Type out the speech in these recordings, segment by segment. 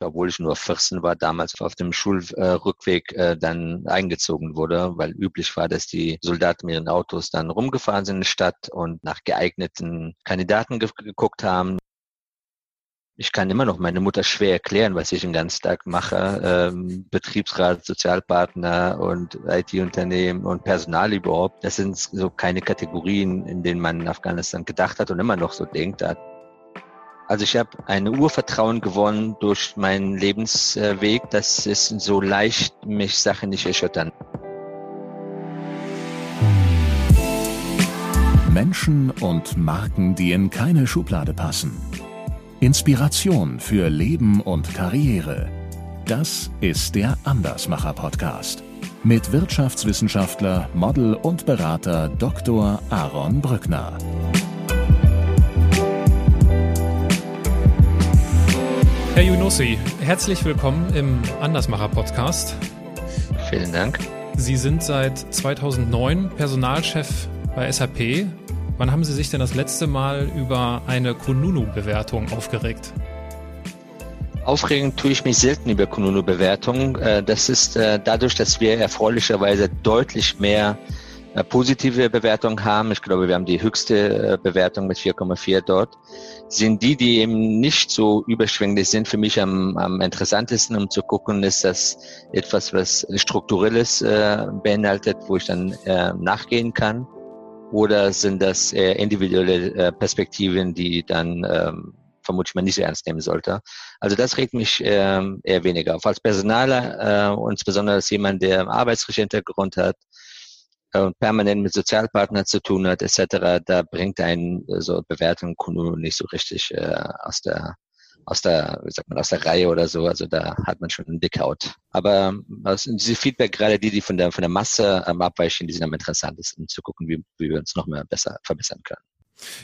obwohl ich nur 14 war, damals auf dem Schulrückweg äh, dann eingezogen wurde, weil üblich war, dass die Soldaten mit ihren Autos dann rumgefahren sind in die Stadt und nach geeigneten Kandidaten ge geguckt haben. Ich kann immer noch meine Mutter schwer erklären, was ich den ganzen Tag mache. Ähm, Betriebsrat, Sozialpartner und IT-Unternehmen und Personal überhaupt. Das sind so keine Kategorien, in denen man in Afghanistan gedacht hat und immer noch so denkt. Also ich habe ein Urvertrauen gewonnen durch meinen Lebensweg. Das ist so leicht, mich Sachen nicht erschüttern. Menschen und Marken, die in keine Schublade passen. Inspiration für Leben und Karriere. Das ist der Andersmacher Podcast mit Wirtschaftswissenschaftler, Model und Berater Dr. Aaron Brückner. Herr Yunussi, herzlich willkommen im Andersmacher Podcast. Vielen Dank. Sie sind seit 2009 Personalchef bei SAP Wann haben Sie sich denn das letzte Mal über eine Kununu-Bewertung aufgeregt? Aufregend tue ich mich selten über Kununu-Bewertungen. Äh, das ist äh, dadurch, dass wir erfreulicherweise deutlich mehr positive Bewertungen haben. Ich glaube, wir haben die höchste Bewertung mit 4,4 dort. Sind die, die eben nicht so überschwänglich sind, für mich am, am interessantesten, um zu gucken, ist das etwas, was strukturelles beinhaltet, wo ich dann nachgehen kann oder sind das äh, individuelle äh, Perspektiven, die dann ähm, vermutlich man nicht so ernst nehmen sollte. Also das regt mich ähm, eher weniger auf. Als Personaler äh, insbesondere als jemand, der arbeitsrechtlichen Hintergrund hat äh, und permanent mit Sozialpartnern zu tun hat, etc., da bringt ein so Bewertung Kuno nicht so richtig äh, aus der aus der, wie sagt man, aus der Reihe oder so. Also da hat man schon einen Dickhaut. Aber also diese Feedback, gerade die, die von der, von der Masse ähm, abweichen, die sind am interessantesten, zu gucken, wie, wie wir uns noch mehr besser verbessern können.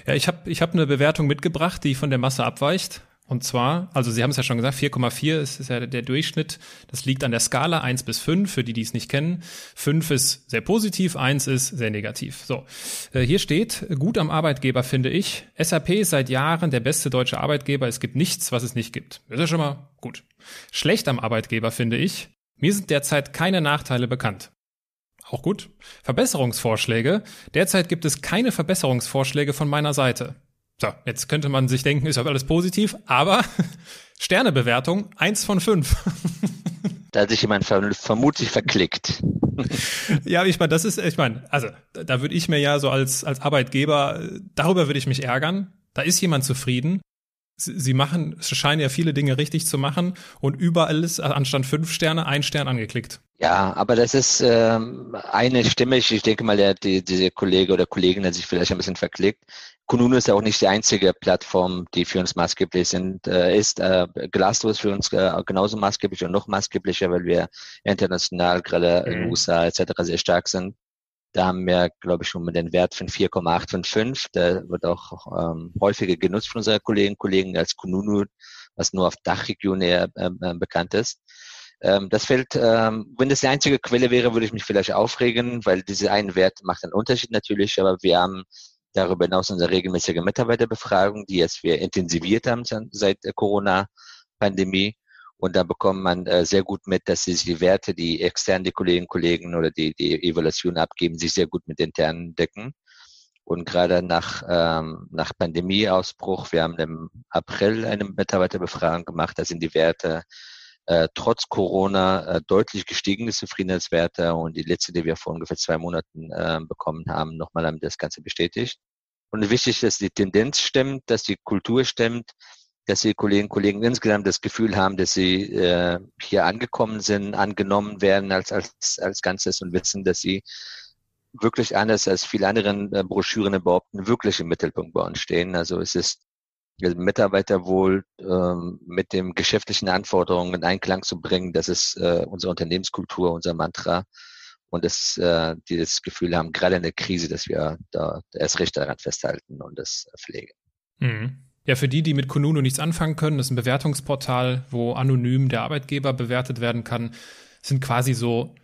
Ja, ich habe ich hab eine Bewertung mitgebracht, die von der Masse abweicht. Und zwar, also Sie haben es ja schon gesagt, 4,4 ist, ist ja der Durchschnitt. Das liegt an der Skala 1 bis 5, für die, die es nicht kennen. 5 ist sehr positiv, 1 ist sehr negativ. So, äh, hier steht, gut am Arbeitgeber finde ich. SAP ist seit Jahren der beste deutsche Arbeitgeber. Es gibt nichts, was es nicht gibt. Ist ja schon mal gut. Schlecht am Arbeitgeber finde ich. Mir sind derzeit keine Nachteile bekannt. Auch gut. Verbesserungsvorschläge. Derzeit gibt es keine Verbesserungsvorschläge von meiner Seite. So, jetzt könnte man sich denken, ist ja alles positiv, aber Sternebewertung eins von fünf. da hat sich jemand vermutlich verklickt. ja, ich meine, das ist, ich meine, also da würde ich mir ja so als, als Arbeitgeber, darüber würde ich mich ärgern. Da ist jemand zufrieden. Sie machen, es scheinen ja viele Dinge richtig zu machen und überall ist anstatt fünf Sterne ein Stern angeklickt. Ja, aber das ist ähm, eine Stimme. Ich, ich denke mal, der, die, diese Kollege oder Kollegin hat sich vielleicht ein bisschen verklickt. Kununu ist ja auch nicht die einzige Plattform, die für uns maßgeblich sind, äh, ist. Äh, Glassdoor ist für uns äh, genauso maßgeblich und noch maßgeblicher, weil wir international, gerade in mhm. USA etc. sehr stark sind. Da haben wir, glaube ich, schon mit den Wert von 4,855. Der wird auch ähm, häufiger genutzt von unseren Kolleginnen und Kollegen als Kununu, was nur auf Dachregion eher ähm, äh, bekannt ist. Ähm, das fällt, ähm, wenn das die einzige Quelle wäre, würde ich mich vielleicht aufregen, weil diese einen Wert macht einen Unterschied natürlich, aber wir haben Darüber hinaus unsere regelmäßige Mitarbeiterbefragung, die jetzt wir intensiviert haben seit der Corona-Pandemie. Und da bekommt man äh, sehr gut mit, dass sich die Werte, die extern die Kolleginnen und Kollegen oder die, die Evaluation abgeben, sich sehr gut mit internen decken. Und gerade nach, ähm, nach Pandemieausbruch, wir haben im April eine Mitarbeiterbefragung gemacht, da sind die Werte äh, trotz Corona äh, deutlich gestiegene Zufriedenheitswerte und die letzte, die wir vor ungefähr zwei Monaten äh, bekommen haben, nochmal haben das Ganze bestätigt. Und wichtig, dass die Tendenz stimmt, dass die Kultur stimmt, dass die Kolleginnen und Kollegen insgesamt das Gefühl haben, dass sie äh, hier angekommen sind, angenommen werden als, als, als Ganzes und wissen, dass sie wirklich anders als viele anderen äh, Broschüren behaupten, wirklich im Mittelpunkt bei uns stehen. Also es ist Mitarbeiterwohl ähm, mit dem geschäftlichen Anforderungen in Einklang zu bringen. Das ist äh, unsere Unternehmenskultur, unser Mantra. Und das, äh, die das Gefühl haben, gerade in der Krise, dass wir da erst recht daran festhalten und das pflegen. Mhm. Ja, für die, die mit Kununu nichts anfangen können, das ist ein Bewertungsportal, wo anonym der Arbeitgeber bewertet werden kann, sind quasi so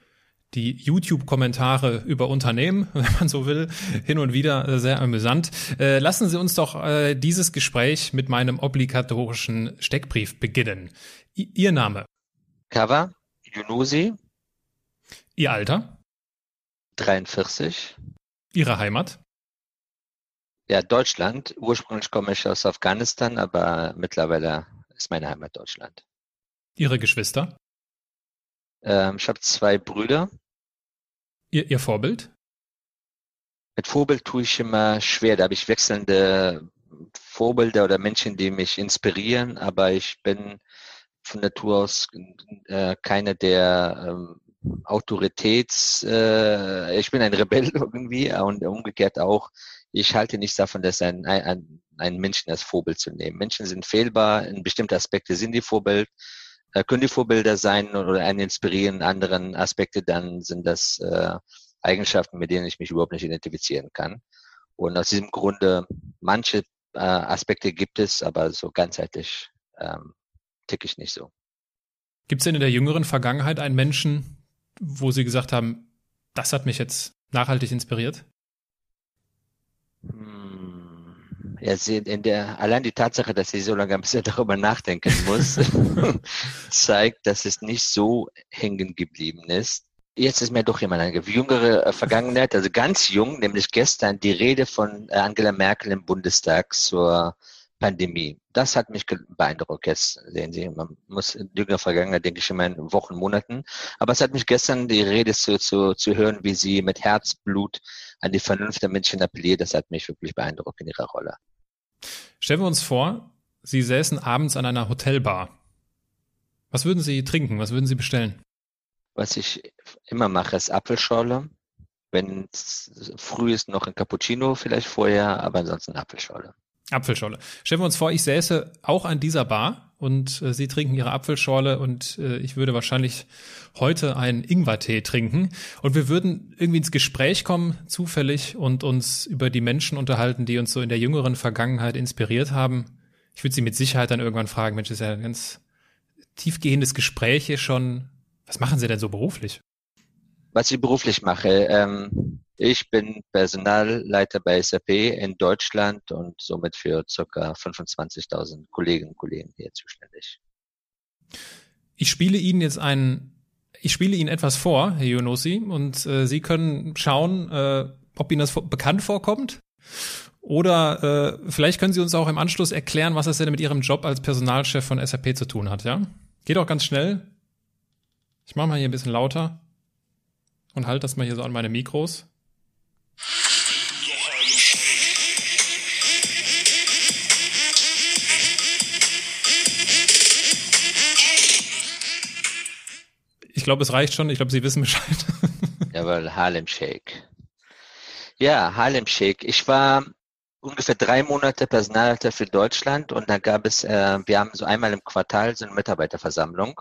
die YouTube-Kommentare über Unternehmen, wenn man so will, hin und wieder äh, sehr amüsant. Äh, lassen Sie uns doch äh, dieses Gespräch mit meinem obligatorischen Steckbrief beginnen. I Ihr Name? Kava Yunusi. Ihr Alter? 43. Ihre Heimat? Ja, Deutschland. Ursprünglich komme ich aus Afghanistan, aber mittlerweile ist meine Heimat Deutschland. Ihre Geschwister? Ähm, ich habe zwei Brüder. Ihr, Ihr Vorbild? Mit Vorbild tue ich immer schwer. Da habe ich wechselnde Vorbilder oder Menschen, die mich inspirieren, aber ich bin von Natur aus äh, keiner der ähm, Autoritäts, äh, ich bin ein Rebell irgendwie und umgekehrt auch, ich halte nichts davon, dass ein, ein, ein Menschen als Vorbild zu nehmen. Menschen sind fehlbar, in bestimmten Aspekten sind die Vorbild, können die Vorbilder sein oder einen inspirieren, in anderen Aspekte dann sind das äh, Eigenschaften, mit denen ich mich überhaupt nicht identifizieren kann. Und aus diesem Grunde, manche äh, Aspekte gibt es, aber so ganzheitlich ähm, ticke ich nicht so. Gibt es denn in der jüngeren Vergangenheit einen Menschen, wo Sie gesagt haben, das hat mich jetzt nachhaltig inspiriert? Hm, ja, in der, allein die Tatsache, dass ich so lange ein bisschen darüber nachdenken muss, zeigt, dass es nicht so hängen geblieben ist. Jetzt ist mir doch jemand eine jüngere äh, Vergangenheit, also ganz jung, nämlich gestern die Rede von Angela Merkel im Bundestag zur Pandemie. Das hat mich beeindruckt. Jetzt sehen Sie, man muss in Vergangenheit, denke ich, immer in Wochen, Monaten. Aber es hat mich gestern die Rede zu, zu, zu hören, wie sie mit Herzblut an die Vernunft der Menschen appelliert. Das hat mich wirklich beeindruckt in ihrer Rolle. Stellen wir uns vor, Sie säßen abends an einer Hotelbar. Was würden Sie trinken? Was würden Sie bestellen? Was ich immer mache, ist Apfelschorle. Wenn es früh ist, noch ein Cappuccino vielleicht vorher, aber ansonsten Apfelschorle. Apfelschorle. Stellen wir uns vor, ich säße auch an dieser Bar und äh, Sie trinken Ihre Apfelschorle und äh, ich würde wahrscheinlich heute einen Ingwertee trinken und wir würden irgendwie ins Gespräch kommen, zufällig, und uns über die Menschen unterhalten, die uns so in der jüngeren Vergangenheit inspiriert haben. Ich würde Sie mit Sicherheit dann irgendwann fragen, Mensch, ist ja ein ganz tiefgehendes Gespräch hier schon. Was machen Sie denn so beruflich? Was ich beruflich mache, ähm, ich bin Personalleiter bei SAP in Deutschland und somit für ca. 25.000 Kolleginnen und Kollegen hier zuständig. Ich spiele Ihnen jetzt ein, ich spiele Ihnen etwas vor, Herr Yonossi, und äh, Sie können schauen, äh, ob Ihnen das bekannt vorkommt. Oder äh, vielleicht können Sie uns auch im Anschluss erklären, was das denn mit Ihrem Job als Personalchef von SAP zu tun hat, ja? Geht auch ganz schnell. Ich mache mal hier ein bisschen lauter und halte das mal hier so an meine Mikros. Ich glaube, es reicht schon. Ich glaube, Sie wissen Bescheid. Jawohl, Harlem Shake. Ja, Harlem Shake. Ich war ungefähr drei Monate Personalleiter für Deutschland und da gab es, äh, wir haben so einmal im Quartal so eine Mitarbeiterversammlung,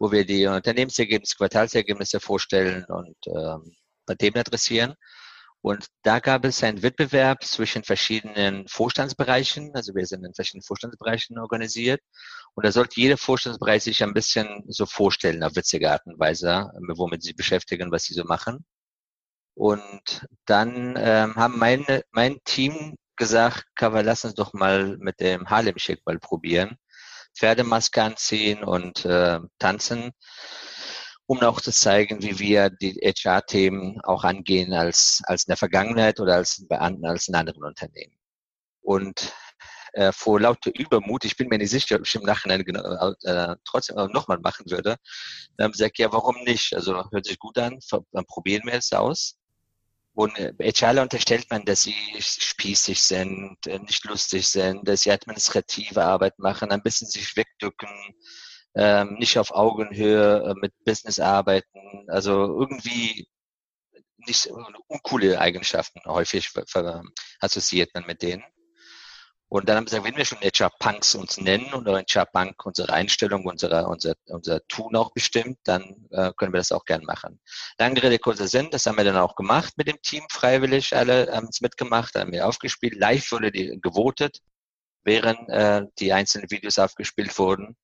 wo wir die Unternehmensergebnisse, Quartalsergebnisse vorstellen und ähm, Themen adressieren. Und da gab es einen Wettbewerb zwischen verschiedenen Vorstandsbereichen. Also wir sind in verschiedenen Vorstandsbereichen organisiert. Und da sollte jeder Vorstandsbereich sich ein bisschen so vorstellen, auf witzige Art und Weise, womit sie beschäftigen, was sie so machen. Und dann ähm, haben meine, mein Team gesagt, Kava, lass uns doch mal mit dem Harlem Shake probieren. Pferdemaske anziehen und äh, tanzen um auch zu zeigen, wie wir die HR-Themen auch angehen als, als in der Vergangenheit oder als, als in anderen Unternehmen. Und äh, vor lauter Übermut, ich bin mir nicht sicher, ob ich im Nachhinein genau, äh, trotzdem nochmal machen würde, dann haben gesagt, ja, warum nicht? Also hört sich gut an, dann probieren wir es aus. Und äh, HRler unterstellt man, dass sie spießig sind, äh, nicht lustig sind, dass sie administrative Arbeit machen, ein bisschen sich wegdücken, ähm, nicht auf Augenhöhe äh, mit Business arbeiten, also irgendwie nicht uncoole Eigenschaften häufig assoziiert man mit denen. Und dann haben wir gesagt, wenn wir schon HR-Punks uns nennen und HR-Punk unsere Einstellung, unsere, unser, unser Tun auch bestimmt, dann äh, können wir das auch gern machen. Lange Rede, kurzer Sinn, das haben wir dann auch gemacht mit dem Team, freiwillig, alle haben es mitgemacht, haben wir aufgespielt, live wurde die gewotet, während äh, die einzelnen Videos aufgespielt wurden.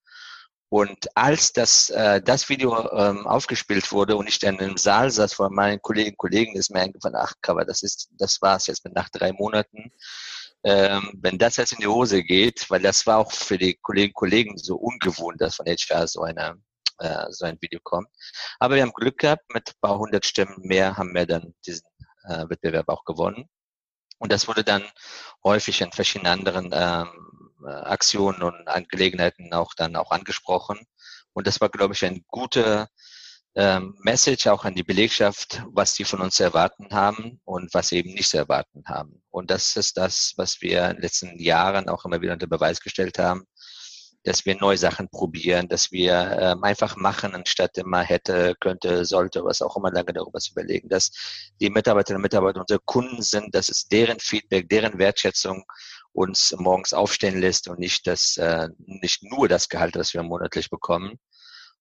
Und als das, äh, das Video ähm, aufgespielt wurde und ich dann im Saal saß vor meinen Kolleginnen und Kollegen, ist mir eingefallen, ach, Cover, das ist, das war's jetzt mit nach drei Monaten. Ähm, wenn das jetzt in die Hose geht, weil das war auch für die Kolleginnen und Kollegen so ungewohnt, dass von HR so eine äh, so ein Video kommt. Aber wir haben Glück gehabt, mit ein paar hundert Stimmen mehr haben wir dann diesen äh, Wettbewerb auch gewonnen. Und das wurde dann häufig in verschiedenen anderen ähm, äh, Aktionen und Angelegenheiten auch dann auch angesprochen. Und das war, glaube ich, ein guter ähm, Message auch an die Belegschaft, was die von uns erwarten haben und was sie eben nicht erwarten haben. Und das ist das, was wir in den letzten Jahren auch immer wieder unter Beweis gestellt haben, dass wir neue Sachen probieren, dass wir ähm, einfach machen, anstatt immer hätte, könnte, sollte, was auch immer lange darüber zu überlegen, dass die Mitarbeiterinnen und Mitarbeiter unsere Kunden sind, dass es deren Feedback, deren Wertschätzung uns morgens aufstehen lässt und nicht das, äh, nicht nur das Gehalt, das wir monatlich bekommen.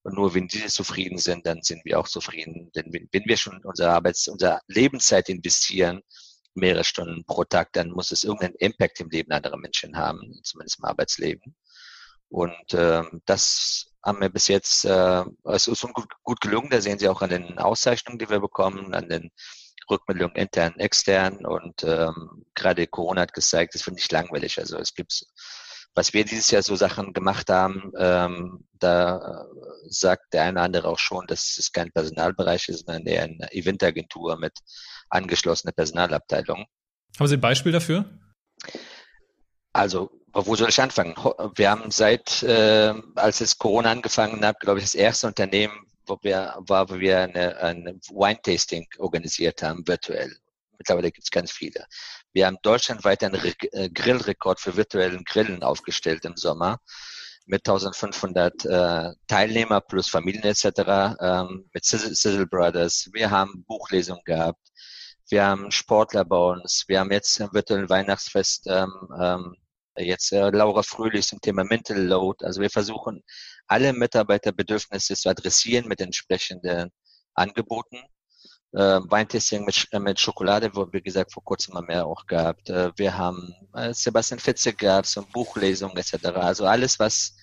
Und nur wenn diese zufrieden sind, dann sind wir auch zufrieden. Denn wenn, wenn wir schon unsere Arbeits-, unsere Lebenszeit investieren, mehrere Stunden pro Tag, dann muss es irgendeinen Impact im Leben anderer Menschen haben, zumindest im Arbeitsleben. Und äh, das haben wir bis jetzt, äh, es ist gut, gut gelungen. Da sehen Sie auch an den Auszeichnungen, die wir bekommen, an den Rückmeldungen intern, extern. Und ähm, gerade Corona hat gezeigt, es wird nicht langweilig. Also es gibt, was wir dieses Jahr so Sachen gemacht haben, ähm, da sagt der eine oder andere auch schon, dass es kein Personalbereich ist, sondern eher eine Eventagentur mit angeschlossener Personalabteilung. Haben Sie ein Beispiel dafür? Also wo soll ich anfangen? Wir haben seit, äh, als es Corona angefangen hat, glaube ich, das erste Unternehmen, wo wir, war, wo wir eine, eine Wine-Tasting organisiert haben, virtuell. Mittlerweile gibt es ganz viele. Wir haben deutschlandweit einen Re äh, Grillrekord für virtuellen Grillen aufgestellt im Sommer mit 1500 äh, Teilnehmer plus Familien etc. Ähm, mit Sizzle, Brothers. Wir haben Buchlesungen gehabt. Wir haben Sportler bei uns. Wir haben jetzt am virtuellen Weihnachtsfest ähm, ähm, Jetzt äh, Laura Fröhlich zum Thema Mental Load. Also wir versuchen, alle Mitarbeiterbedürfnisse zu adressieren mit entsprechenden Angeboten. Äh, Weintasting mit, äh, mit Schokolade, wo wie gesagt vor kurzem mal mehr auch gehabt. Äh, wir haben äh, Sebastian Fitze gehabt, so Buchlesung etc. Also alles, was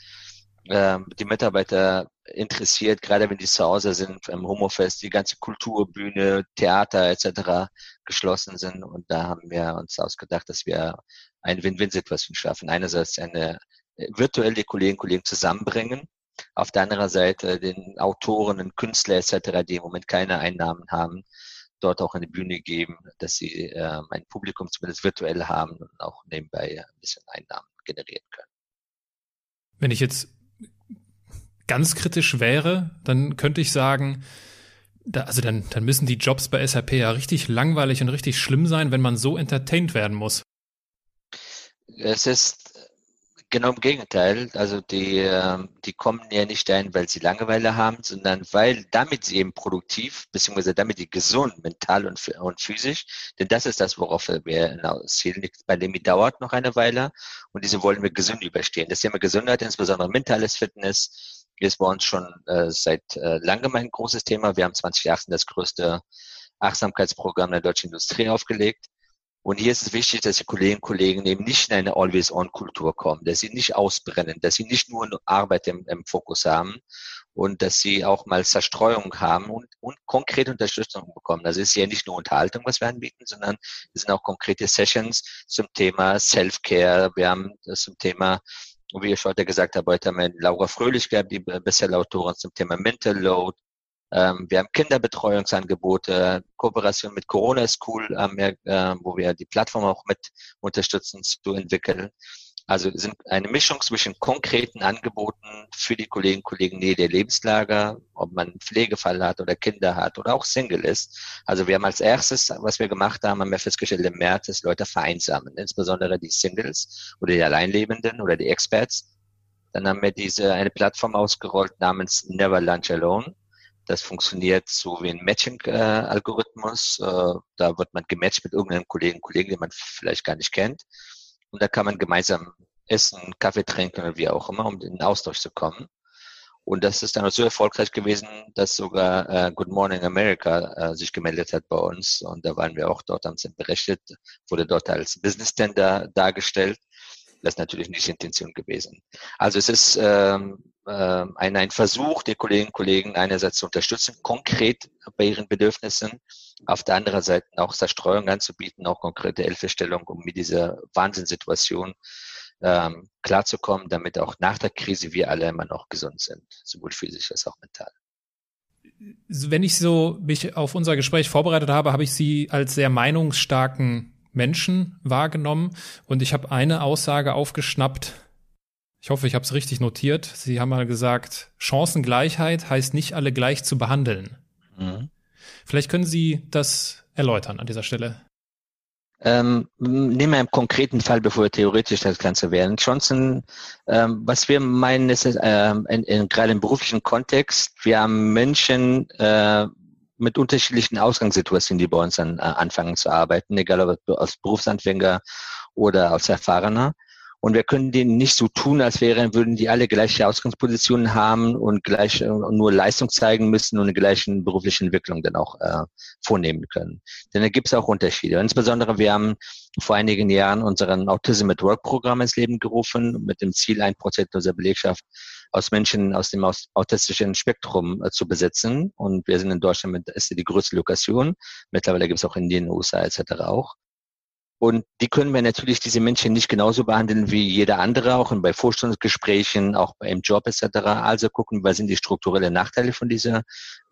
äh, die Mitarbeiter interessiert, gerade wenn die zu Hause sind im Homofest, die ganze Kulturbühne, Theater etc. geschlossen sind. Und da haben wir uns ausgedacht, dass wir eine Win-Win-Situation schaffen. Einerseits eine äh, virtuelle Kolleginnen und Kollegen zusammenbringen, auf der anderen Seite den Autoren und Künstler etc., die im Moment keine Einnahmen haben, dort auch eine Bühne geben, dass sie äh, ein Publikum zumindest virtuell haben und auch nebenbei ein bisschen Einnahmen generieren können. Wenn ich jetzt ganz kritisch wäre, dann könnte ich sagen, da, also dann, dann müssen die Jobs bei SAP ja richtig langweilig und richtig schlimm sein, wenn man so entertained werden muss. Es ist genau im Gegenteil. Also die, ähm, die kommen ja nicht dahin, weil sie Langeweile haben, sondern weil damit sie eben produktiv, beziehungsweise damit die gesund, mental und, und physisch, denn das ist das, worauf wir hinaus zielen. Bei Lemi dauert noch eine Weile und diese wollen wir gesund überstehen. Das Thema Gesundheit, insbesondere mentales Fitness, ist bei uns schon äh, seit äh, langem ein großes Thema. Wir haben 2018 das größte Achtsamkeitsprogramm der deutschen Industrie aufgelegt. Und hier ist es wichtig, dass die Kolleginnen und Kollegen eben nicht in eine Always-on-Kultur kommen, dass sie nicht ausbrennen, dass sie nicht nur Arbeit im, im Fokus haben und dass sie auch mal Zerstreuung haben und, und konkrete Unterstützung bekommen. Das ist ja nicht nur Unterhaltung, was wir anbieten, sondern es sind auch konkrete Sessions zum Thema Self-Care. Wir haben zum Thema wie ich heute gesagt habe, heute haben wir Laura Fröhlich gehabt, die Bestseller-Autorin zum Thema Mental Load, ähm, wir haben Kinderbetreuungsangebote, Kooperation mit Corona School, ähm, äh, wo wir die Plattform auch mit unterstützen zu entwickeln. Also sind eine Mischung zwischen konkreten Angeboten für die Kolleginnen und Kollegen Nähe der Lebenslager, ob man einen Pflegefall hat oder Kinder hat oder auch Single ist. Also wir haben als erstes, was wir gemacht haben, haben wir festgestellt im März, dass Leute vereinsamen, insbesondere die Singles oder die Alleinlebenden oder die Experts. Dann haben wir diese eine Plattform ausgerollt namens Never Lunch Alone. Das funktioniert so wie ein Matching-Algorithmus. Äh, da wird man gematcht mit irgendeinem Kollegen, Kollegen, den man vielleicht gar nicht kennt. Und da kann man gemeinsam essen, Kaffee trinken oder wie auch immer, um in den Austausch zu kommen. Und das ist dann so erfolgreich gewesen, dass sogar äh, Good Morning America äh, sich gemeldet hat bei uns. Und da waren wir auch dort, haben sie berichtet, wurde dort als Business Tender dargestellt. Das ist natürlich nicht die Intention gewesen. Also es ist ähm, äh, ein, ein Versuch der Kolleginnen und Kollegen einerseits zu unterstützen, konkret bei ihren Bedürfnissen, auf der anderen Seite auch Zerstreuung anzubieten, auch konkrete Hilfestellung, um mit dieser Wahnsinnssituation ähm, klarzukommen, damit auch nach der Krise wir alle immer noch gesund sind, sowohl physisch als auch mental. Wenn ich so mich auf unser Gespräch vorbereitet habe, habe ich Sie als sehr meinungsstarken Menschen wahrgenommen und ich habe eine Aussage aufgeschnappt. Ich hoffe, ich habe es richtig notiert. Sie haben mal gesagt, Chancengleichheit heißt nicht alle gleich zu behandeln. Mhm. Vielleicht können Sie das erläutern an dieser Stelle. Ähm, nehmen wir einen konkreten Fall, bevor wir theoretisch das Ganze werden. Johnson, ähm, was wir meinen, ist ähm, in, in, gerade im beruflichen Kontext, wir haben Menschen äh, mit unterschiedlichen Ausgangssituationen, die bei uns dann äh, anfangen zu arbeiten, egal ob als Berufsanfänger oder als Erfahrener. Und wir können denen nicht so tun, als wären, würden die alle gleiche Ausgangspositionen haben und gleich äh, nur Leistung zeigen müssen und eine gleiche berufliche Entwicklung dann auch äh, vornehmen können. Denn da gibt es auch Unterschiede. Insbesondere wir haben vor einigen Jahren unseren Autism at Work Programm ins Leben gerufen, mit dem Ziel, ein Prozent unserer Belegschaft aus Menschen aus dem autistischen Spektrum äh, zu besetzen. Und wir sind in Deutschland mit, ist die größte Lokation. Mittlerweile gibt es auch in den USA etc. auch. Und die können wir natürlich diese Menschen nicht genauso behandeln wie jeder andere, auch bei Vorstellungsgesprächen, auch im Job etc. Also gucken, was sind die strukturellen Nachteile von dieser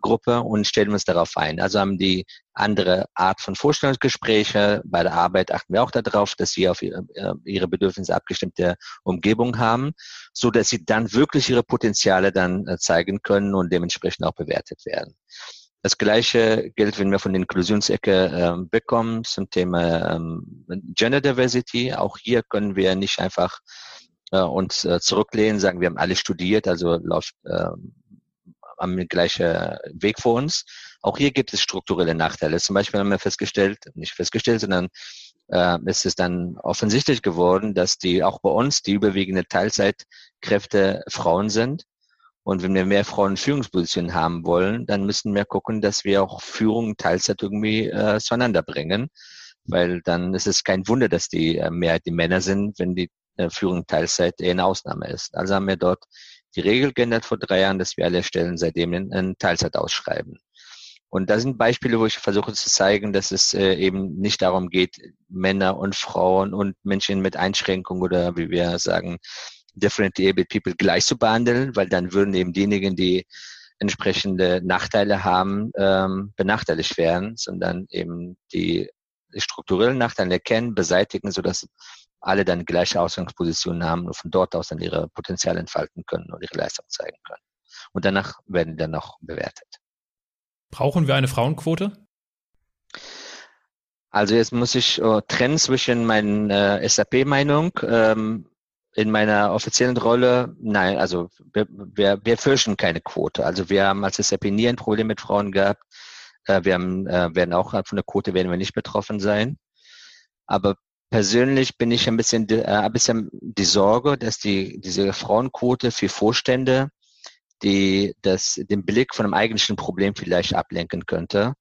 Gruppe und stellen uns darauf ein. Also haben die andere Art von Vorstellungsgespräche. Bei der Arbeit achten wir auch darauf, dass sie auf ihre, äh, ihre Bedürfnisse abgestimmte Umgebung haben, so dass sie dann wirklich ihre Potenziale dann äh, zeigen können und dementsprechend auch bewertet werden. Das Gleiche gilt, wenn wir von der Inklusionsecke ähm, bekommen zum Thema ähm, Gender Diversity. Auch hier können wir nicht einfach äh, uns äh, zurücklehnen, sagen, wir haben alle studiert, also läuft äh, am gleichen Weg vor uns. Auch hier gibt es strukturelle Nachteile. Zum Beispiel haben wir festgestellt, nicht festgestellt, sondern äh, ist es dann offensichtlich geworden, dass die auch bei uns die überwiegende Teilzeitkräfte Frauen sind und wenn wir mehr Frauen in Führungspositionen haben wollen, dann müssen wir gucken, dass wir auch Führung Teilzeit irgendwie äh, zueinander bringen. Weil dann ist es kein Wunder, dass die äh, Mehrheit die Männer sind, wenn die äh, Führung Teilzeit eher eine Ausnahme ist. Also haben wir dort die Regel geändert vor drei Jahren, dass wir alle Stellen seitdem in, in Teilzeit ausschreiben. Und da sind Beispiele, wo ich versuche zu zeigen, dass es äh, eben nicht darum geht, Männer und Frauen und Menschen mit Einschränkungen oder wie wir sagen, differently abled people gleich zu behandeln, weil dann würden eben diejenigen, die entsprechende Nachteile haben, ähm, benachteiligt werden, sondern eben die strukturellen Nachteile erkennen, beseitigen, sodass alle dann gleiche Ausgangspositionen haben und von dort aus dann ihre Potenziale entfalten können und ihre Leistung zeigen können. Und danach werden die dann noch bewertet. Brauchen wir eine Frauenquote? Also jetzt muss ich uh, trennen zwischen meiner äh, SAP-Meinung. Ähm, in meiner offiziellen Rolle, nein, also wir, wir, wir fürchten keine Quote. Also wir haben als SAP nie ein Problem mit Frauen gehabt. Äh, wir haben, äh, werden auch von der Quote werden wir nicht betroffen sein. Aber persönlich bin ich ein bisschen, äh, ein bisschen die Sorge, dass die, diese Frauenquote für Vorstände, die das, den Blick von einem eigentlichen Problem vielleicht ablenken könnte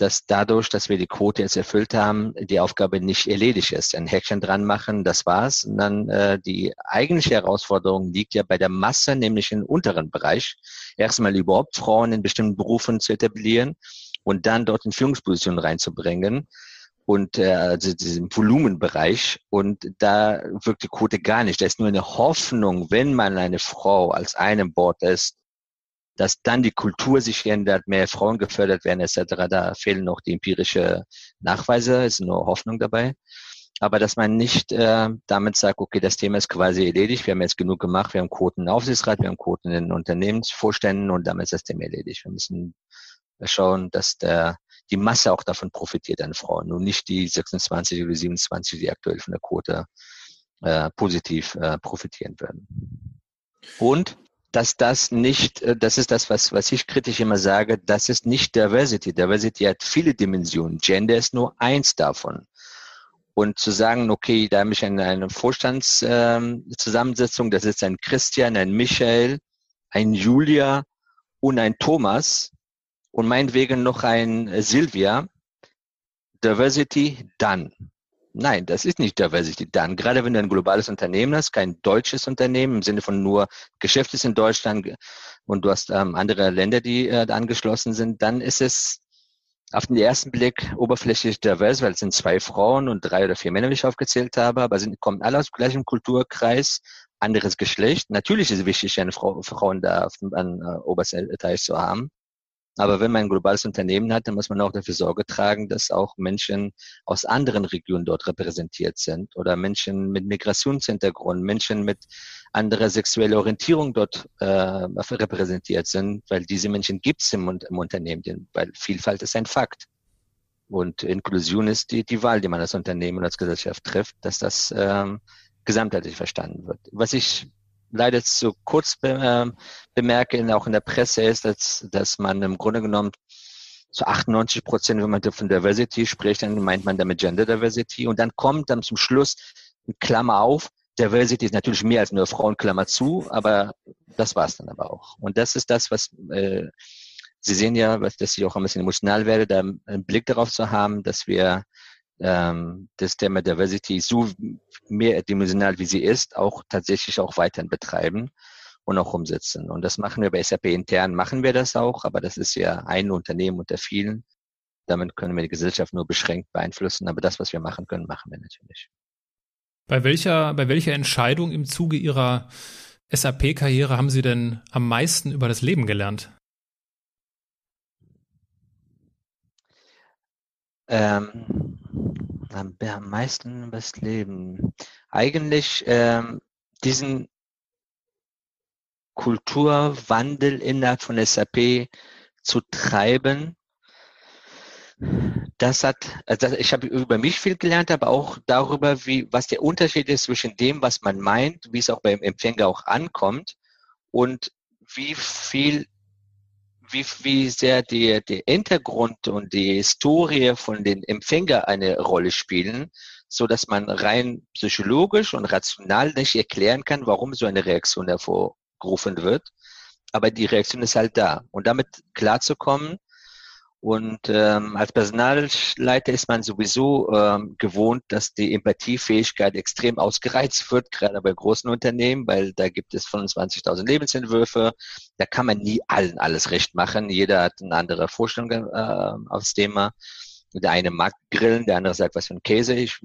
dass dadurch, dass wir die Quote jetzt erfüllt haben, die Aufgabe nicht erledigt ist. Ein Häkchen dran machen, das war's. Und dann äh, die eigentliche Herausforderung liegt ja bei der Masse, nämlich im unteren Bereich. Erstmal überhaupt Frauen in bestimmten Berufen zu etablieren und dann dort in Führungspositionen reinzubringen und äh, also diesem Volumenbereich und da wirkt die Quote gar nicht. Da ist nur eine Hoffnung, wenn man eine Frau als einem Bord ist, dass dann die Kultur sich ändert, mehr Frauen gefördert werden etc. Da fehlen noch die empirische Nachweise, ist nur Hoffnung dabei. Aber dass man nicht äh, damit sagt, okay, das Thema ist quasi erledigt, wir haben jetzt genug gemacht, wir haben Quoten im Aufsichtsrat, wir haben Quoten in den Unternehmensvorständen und damit ist das Thema erledigt. Wir müssen schauen, dass der, die Masse auch davon profitiert an Frauen und nicht die 26 oder 27, die aktuell von der Quote äh, positiv äh, profitieren würden. Und dass das nicht, äh, das ist das, was, was ich kritisch immer sage, das ist nicht Diversity. Diversity hat viele Dimensionen. Gender ist nur eins davon. Und zu sagen, okay, da habe ich eine, eine Vorstandszusammensetzung, ähm, das ist ein Christian, ein Michael, ein Julia und ein Thomas und meinetwegen noch ein Silvia. Diversity, dann. Nein, das ist nicht Diversity. Dann, gerade wenn du ein globales Unternehmen hast, kein deutsches Unternehmen im Sinne von nur Geschäft ist in Deutschland und du hast ähm, andere Länder, die äh, da angeschlossen sind, dann ist es auf den ersten Blick oberflächlich divers, weil es sind zwei Frauen und drei oder vier Männer, wie ich aufgezählt habe, aber sind, kommen alle aus dem gleichen Kulturkreis, anderes Geschlecht. Natürlich ist es wichtig, eine Frau, Frauen da auf an äh, obersten Etage zu haben. Aber wenn man ein globales Unternehmen hat, dann muss man auch dafür Sorge tragen, dass auch Menschen aus anderen Regionen dort repräsentiert sind oder Menschen mit Migrationshintergrund, Menschen mit anderer sexueller Orientierung dort äh, repräsentiert sind, weil diese Menschen gibt es im, im Unternehmen, weil Vielfalt ist ein Fakt. Und Inklusion ist die, die Wahl, die man als Unternehmen und als Gesellschaft trifft, dass das ähm, gesamtheitlich verstanden wird. Was ich leider zu kurz be äh, bemerke, auch in der Presse ist, dass, dass man im Grunde genommen zu 98 Prozent, wenn man von Diversity spricht, dann meint man damit Gender Diversity. Und dann kommt dann zum Schluss, Klammer auf, Diversity ist natürlich mehr als nur Frauen, Klammer zu, aber das war's dann aber auch. Und das ist das, was äh, Sie sehen ja, dass ich auch ein bisschen emotional werde, da einen Blick darauf zu haben, dass wir ähm, das Thema Diversity so mehrdimensional wie sie ist, auch tatsächlich auch weiterhin betreiben und auch umsetzen. Und das machen wir bei SAP intern, machen wir das auch, aber das ist ja ein Unternehmen unter vielen. Damit können wir die Gesellschaft nur beschränkt beeinflussen, aber das, was wir machen können, machen wir natürlich. Bei welcher, bei welcher Entscheidung im Zuge Ihrer SAP-Karriere haben Sie denn am meisten über das Leben gelernt? Ähm, am, meisten über das Leben. Eigentlich ähm, diesen Kulturwandel innerhalb von SAP zu treiben. Das hat, also ich habe über mich viel gelernt, aber auch darüber, wie, was der Unterschied ist zwischen dem, was man meint, wie es auch beim Empfänger auch ankommt und wie viel wie, wie sehr der, der Hintergrund und die Historie von den Empfänger eine Rolle spielen, so dass man rein psychologisch und rational nicht erklären kann, warum so eine Reaktion hervorgerufen wird. Aber die Reaktion ist halt da. Und damit klarzukommen, und ähm, als Personalleiter ist man sowieso ähm, gewohnt, dass die Empathiefähigkeit extrem ausgereizt wird, gerade bei großen Unternehmen, weil da gibt es 25.000 Lebensentwürfe. Da kann man nie allen alles recht machen. Jeder hat eine andere Vorstellung äh, aufs Thema. Der eine mag grillen, der andere sagt, was für ein Käse ich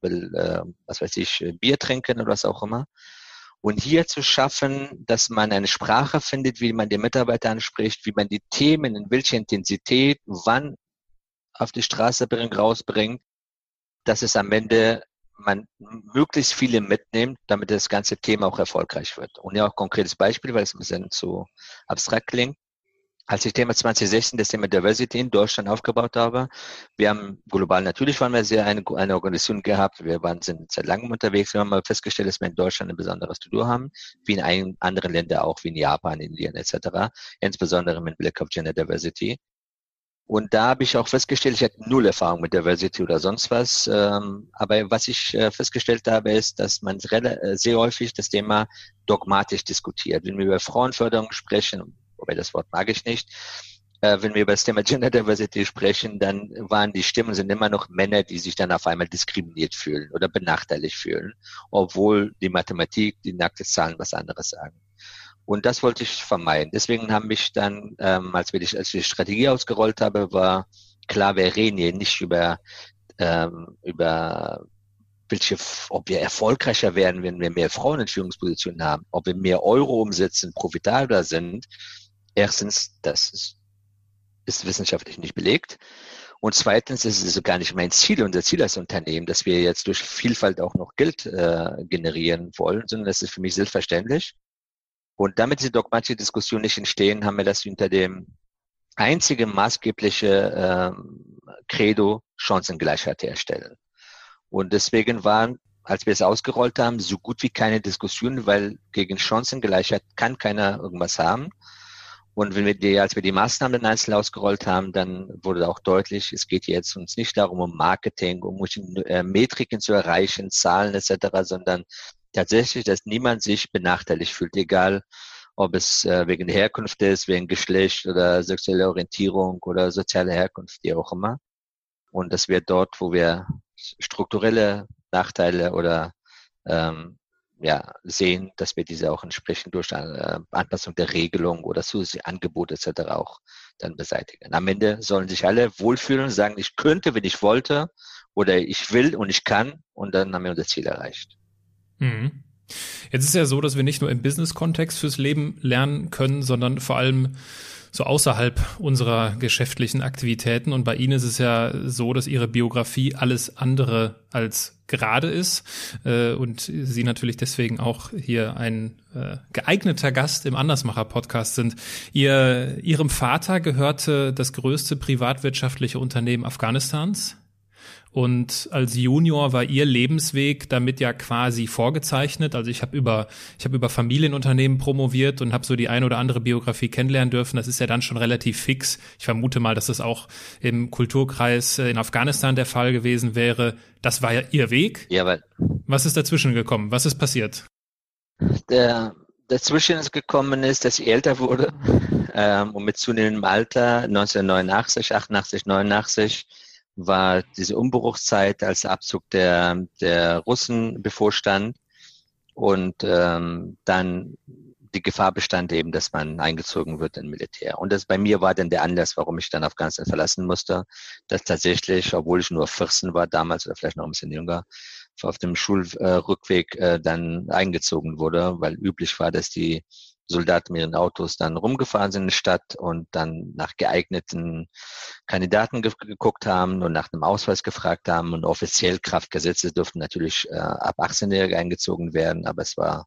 will, äh, was weiß ich, Bier trinken oder was auch immer. Und hier zu schaffen, dass man eine Sprache findet, wie man die Mitarbeiter anspricht, wie man die Themen in welcher Intensität, wann auf die Straße bringt, rausbringt, dass es am Ende man möglichst viele mitnimmt, damit das ganze Thema auch erfolgreich wird. Und ja auch konkretes Beispiel, weil es ein bisschen zu abstrakt klingt als ich Thema 2016 das Thema Diversity in Deutschland aufgebaut habe, wir haben global natürlich waren wir sehr eine, eine Organisation gehabt, wir waren sind seit langem unterwegs, wir haben mal festgestellt, dass wir in Deutschland ein besonderes To-Do haben, wie in einigen anderen Ländern auch, wie in Japan, Indien etc., insbesondere mit Blick auf Gender Diversity. Und da habe ich auch festgestellt, ich hatte null Erfahrung mit Diversity oder sonst was. Ähm, aber was ich äh, festgestellt habe, ist, dass man äh, sehr häufig das Thema dogmatisch diskutiert. Wenn wir über Frauenförderung sprechen, wobei das Wort mag ich nicht. Äh, wenn wir über das Thema Gender Diversity sprechen, dann waren die Stimmen sind immer noch Männer, die sich dann auf einmal diskriminiert fühlen oder benachteiligt fühlen, obwohl die Mathematik, die nackte Zahlen was anderes sagen. Und das wollte ich vermeiden. Deswegen haben mich dann, ähm, als, wir die, als ich die Strategie ausgerollt habe, war klar, wir reden hier nicht über, ähm, über welche, ob wir erfolgreicher werden, wenn wir mehr Frauen in Führungspositionen haben, ob wir mehr Euro umsetzen, profitabler sind, Erstens, das ist, ist wissenschaftlich nicht belegt. Und zweitens ist es gar nicht mein Ziel, unser Ziel als Unternehmen, dass wir jetzt durch Vielfalt auch noch Geld äh, generieren wollen, sondern das ist für mich selbstverständlich. Und damit diese dogmatische Diskussion nicht entstehen, haben wir das unter dem einzigen maßgebliche ähm, Credo Chancengleichheit herstellen. Und deswegen waren, als wir es ausgerollt haben, so gut wie keine Diskussion, weil gegen Chancengleichheit kann keiner irgendwas haben. Und wenn wir die, als wir die Maßnahmen dann einzeln ausgerollt haben, dann wurde auch deutlich, es geht jetzt uns nicht darum, um Marketing, um äh, Metriken zu erreichen, Zahlen etc., sondern tatsächlich, dass niemand sich benachteiligt fühlt, egal ob es äh, wegen Herkunft ist, wegen Geschlecht oder sexuelle Orientierung oder soziale Herkunft, wie auch immer. Und dass wir dort, wo wir strukturelle Nachteile oder ähm, ja, sehen, dass wir diese auch entsprechend durch eine äh, Anpassung der Regelung oder zusätzliche Angebote etc. auch dann beseitigen. Am Ende sollen sich alle wohlfühlen und sagen, ich könnte, wenn ich wollte oder ich will und ich kann und dann haben wir unser Ziel erreicht. Mhm. Jetzt ist ja so, dass wir nicht nur im Business-Kontext fürs Leben lernen können, sondern vor allem so außerhalb unserer geschäftlichen Aktivitäten. Und bei Ihnen ist es ja so, dass Ihre Biografie alles andere als gerade ist äh, und Sie natürlich deswegen auch hier ein äh, geeigneter Gast im Andersmacher-Podcast sind. Ihr, Ihrem Vater gehörte das größte privatwirtschaftliche Unternehmen Afghanistans. Und als Junior war ihr Lebensweg damit ja quasi vorgezeichnet. Also ich habe über ich habe über Familienunternehmen promoviert und habe so die ein oder andere Biografie kennenlernen dürfen. Das ist ja dann schon relativ fix. Ich vermute mal, dass das auch im Kulturkreis äh, in Afghanistan der Fall gewesen wäre. Das war ja ihr Weg. Ja, aber was ist dazwischen gekommen? Was ist passiert? Der dazwischen ist gekommen ist, dass ich älter wurde ähm, und mit zunehmendem Alter 1989, 88, 89 war diese Umbruchszeit, als der Abzug der, der Russen bevorstand und ähm, dann die Gefahr bestand eben, dass man eingezogen wird in Militär. Und das bei mir war dann der Anlass, warum ich dann Afghanistan verlassen musste, dass tatsächlich, obwohl ich nur 14 war damals oder vielleicht noch ein bisschen jünger, auf dem Schulrückweg äh, dann eingezogen wurde, weil üblich war, dass die Soldaten mit ihren Autos dann rumgefahren sind in die Stadt und dann nach geeigneten Kandidaten ge geguckt haben und nach einem Ausweis gefragt haben und offiziell Kraftgesetze dürften natürlich äh, ab 18-Jährige eingezogen werden, aber es war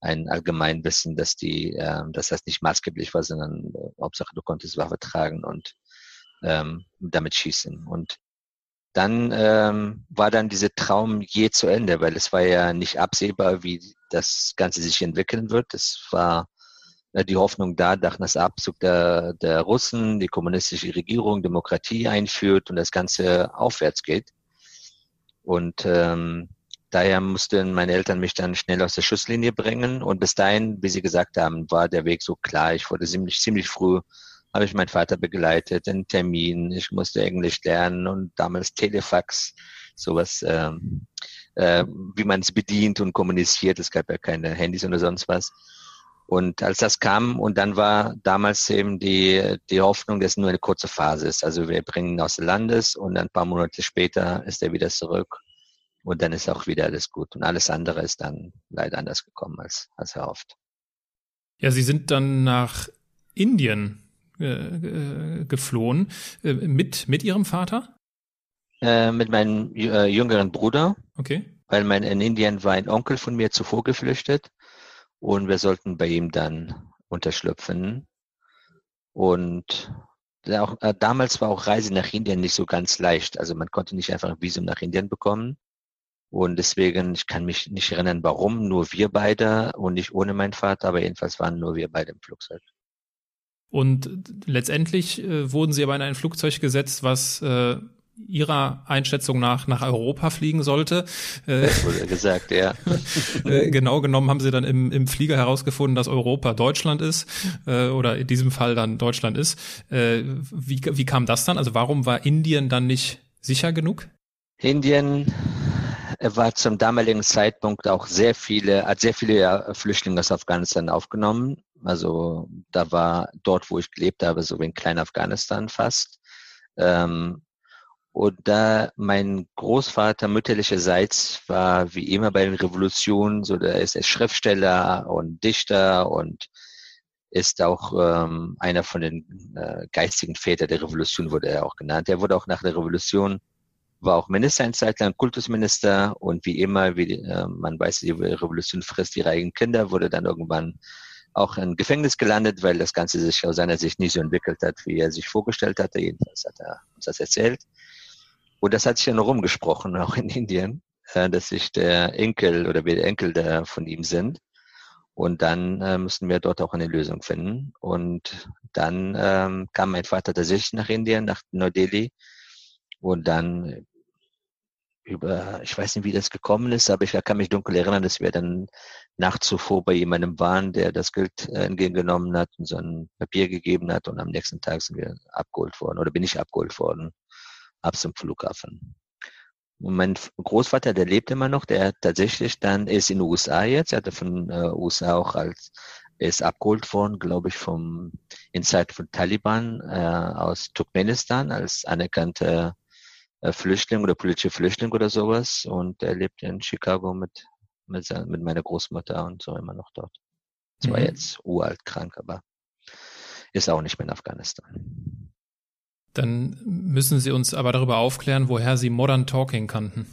ein Allgemeinwissen, dass die, äh, dass das nicht maßgeblich war, sondern äh, Hauptsache du konntest Waffe tragen und ähm, damit schießen. Und dann ähm, war dann dieser Traum je zu Ende, weil es war ja nicht absehbar, wie das Ganze sich entwickeln wird. Es war äh, die Hoffnung da, dass das Abzug der, der Russen, die kommunistische Regierung Demokratie einführt und das Ganze aufwärts geht. Und ähm, daher mussten meine Eltern mich dann schnell aus der Schusslinie bringen. Und bis dahin, wie Sie gesagt haben, war der Weg so klar. Ich wurde ziemlich, ziemlich früh habe ich meinen Vater begleitet, einen Termin, ich musste Englisch lernen und damals Telefax, sowas, ähm, äh, wie man es bedient und kommuniziert. Es gab ja keine Handys oder sonst was. Und als das kam, und dann war damals eben die, die Hoffnung, dass es nur eine kurze Phase ist. Also wir bringen ihn aus dem Landes und ein paar Monate später ist er wieder zurück. Und dann ist auch wieder alles gut. Und alles andere ist dann leider anders gekommen als, als erhofft. Ja, Sie sind dann nach Indien äh, geflohen. Äh, mit, mit ihrem Vater? Äh, mit meinem äh, jüngeren Bruder. Okay. Weil mein, in Indien war ein Onkel von mir zuvor geflüchtet und wir sollten bei ihm dann unterschlüpfen. Und auch, äh, damals war auch Reise nach Indien nicht so ganz leicht. Also man konnte nicht einfach ein Visum nach Indien bekommen. Und deswegen, ich kann mich nicht erinnern, warum, nur wir beide und nicht ohne meinen Vater, aber jedenfalls waren nur wir beide im Flugzeug. Und letztendlich äh, wurden sie aber in ein Flugzeug gesetzt, was äh, ihrer Einschätzung nach nach Europa fliegen sollte. Äh, das wurde gesagt, ja. Äh, genau genommen haben sie dann im, im Flieger herausgefunden, dass Europa Deutschland ist äh, oder in diesem Fall dann Deutschland ist. Äh, wie, wie kam das dann? Also warum war Indien dann nicht sicher genug? Indien war zum damaligen Zeitpunkt auch sehr viele, hat sehr viele Flüchtlinge aus Afghanistan aufgenommen also da war dort, wo ich gelebt habe, so wie in Klein-Afghanistan fast. Ähm, und da mein Großvater mütterlicherseits war wie immer bei den Revolutionen, so der ist er Schriftsteller und Dichter und ist auch ähm, einer von den äh, geistigen Vätern der Revolution, wurde er auch genannt. Er wurde auch nach der Revolution, war auch Minister eine Zeit lang, Kultusminister und wie immer, wie äh, man weiß, die Revolution frisst ihre eigenen Kinder, wurde dann irgendwann auch im Gefängnis gelandet, weil das Ganze sich aus seiner Sicht nicht so entwickelt hat, wie er sich vorgestellt hatte. Jedenfalls hat er uns das erzählt. Und das hat sich ja noch rumgesprochen, auch in Indien, äh, dass sich der Enkel oder wir Enkel der von ihm sind. Und dann äh, mussten wir dort auch eine Lösung finden. Und dann ähm, kam mein Vater tatsächlich nach Indien, nach Neu-Delhi. Und dann über, ich weiß nicht, wie das gekommen ist, aber ich kann mich dunkel erinnern, dass wir dann nachts zuvor bei jemandem waren, der das Geld äh, entgegengenommen hat und so ein Papier gegeben hat und am nächsten Tag sind wir abgeholt worden oder bin ich abgeholt worden ab zum Flughafen. Und mein Großvater, der lebt immer noch, der tatsächlich dann ist in den USA jetzt, er hatte von äh, USA auch als ist abgeholt worden, glaube ich, vom in Zeit von Taliban äh, aus Turkmenistan als anerkannter äh, Flüchtling oder politischer Flüchtling oder sowas. Und er lebt in Chicago mit, mit, mit meiner Großmutter und so immer noch dort. Zwar mhm. jetzt uralt krank, aber ist auch nicht mehr in Afghanistan. Dann müssen Sie uns aber darüber aufklären, woher Sie Modern Talking kannten.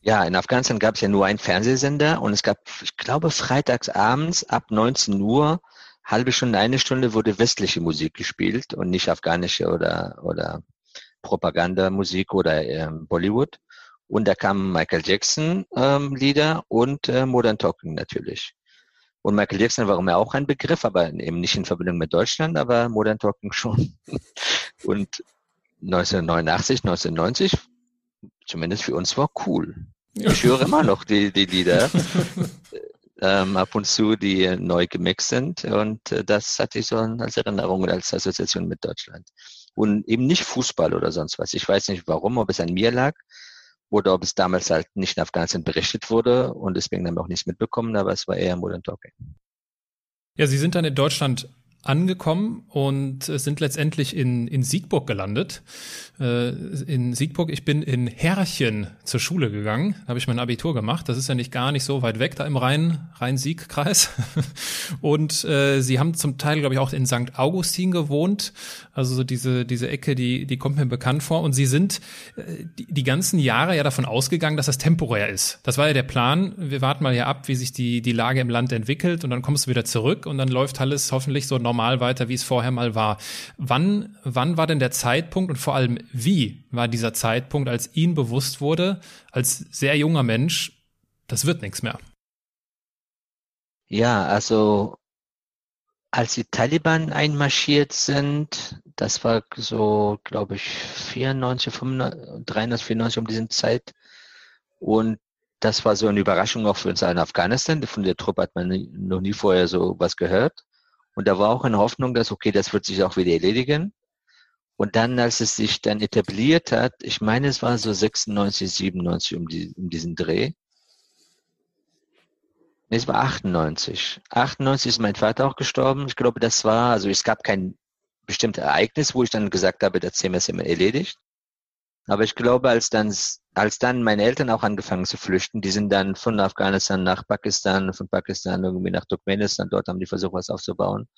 Ja, in Afghanistan gab es ja nur einen Fernsehsender und es gab, ich glaube, freitags abends ab 19 Uhr, halbe Stunde, eine Stunde wurde westliche Musik gespielt und nicht afghanische oder, oder Propagandamusik oder ähm, Bollywood. Und da kamen Michael Jackson ähm, Lieder und äh, Modern Talking natürlich. Und Michael Jackson war mir auch ein Begriff, aber eben nicht in Verbindung mit Deutschland, aber Modern Talking schon. und 1989, 1990, zumindest für uns war cool. Ich höre immer noch die, die Lieder. ähm, ab und zu, die neu gemixt sind. Und äh, das hatte ich so als Erinnerung und als Assoziation mit Deutschland. Und eben nicht Fußball oder sonst was. Ich weiß nicht warum, ob es an mir lag oder ob es damals halt nicht in Afghanistan berichtet wurde und deswegen haben wir auch nichts mitbekommen, aber es war eher Modern Talking. Ja, Sie sind dann in Deutschland angekommen und sind letztendlich in, in Siegburg gelandet. Äh, in Siegburg, ich bin in Herrchen zur Schule gegangen, habe ich mein Abitur gemacht. Das ist ja nicht gar nicht so weit weg da im Rhein, Rhein-Sieg-Kreis. Und äh, sie haben zum Teil, glaube ich, auch in St. Augustin gewohnt. Also so diese, diese Ecke, die, die kommt mir bekannt vor. Und sie sind äh, die, die ganzen Jahre ja davon ausgegangen, dass das temporär ist. Das war ja der Plan. Wir warten mal hier ab, wie sich die, die Lage im Land entwickelt und dann kommst du wieder zurück und dann läuft alles hoffentlich so normal normal weiter, wie es vorher mal war. Wann, wann war denn der Zeitpunkt und vor allem wie war dieser Zeitpunkt, als Ihnen bewusst wurde, als sehr junger Mensch, das wird nichts mehr? Ja, also als die Taliban einmarschiert sind, das war so, glaube ich, 94, 95, 93, 94 um diesen Zeit. Und das war so eine Überraschung auch für uns in Afghanistan. Von der Truppe hat man noch nie vorher so was gehört. Und da war auch eine Hoffnung, dass, okay, das wird sich auch wieder erledigen. Und dann, als es sich dann etabliert hat, ich meine, es war so 96, 97 um, die, um diesen Dreh. Nee, es war 98. 98 ist mein Vater auch gestorben. Ich glaube, das war, also es gab kein bestimmtes Ereignis, wo ich dann gesagt habe, das Thema ist immer erledigt. Aber ich glaube, als dann, als dann meine Eltern auch angefangen zu flüchten, die sind dann von Afghanistan nach Pakistan, von Pakistan irgendwie nach Turkmenistan, dort haben die versucht, was aufzubauen.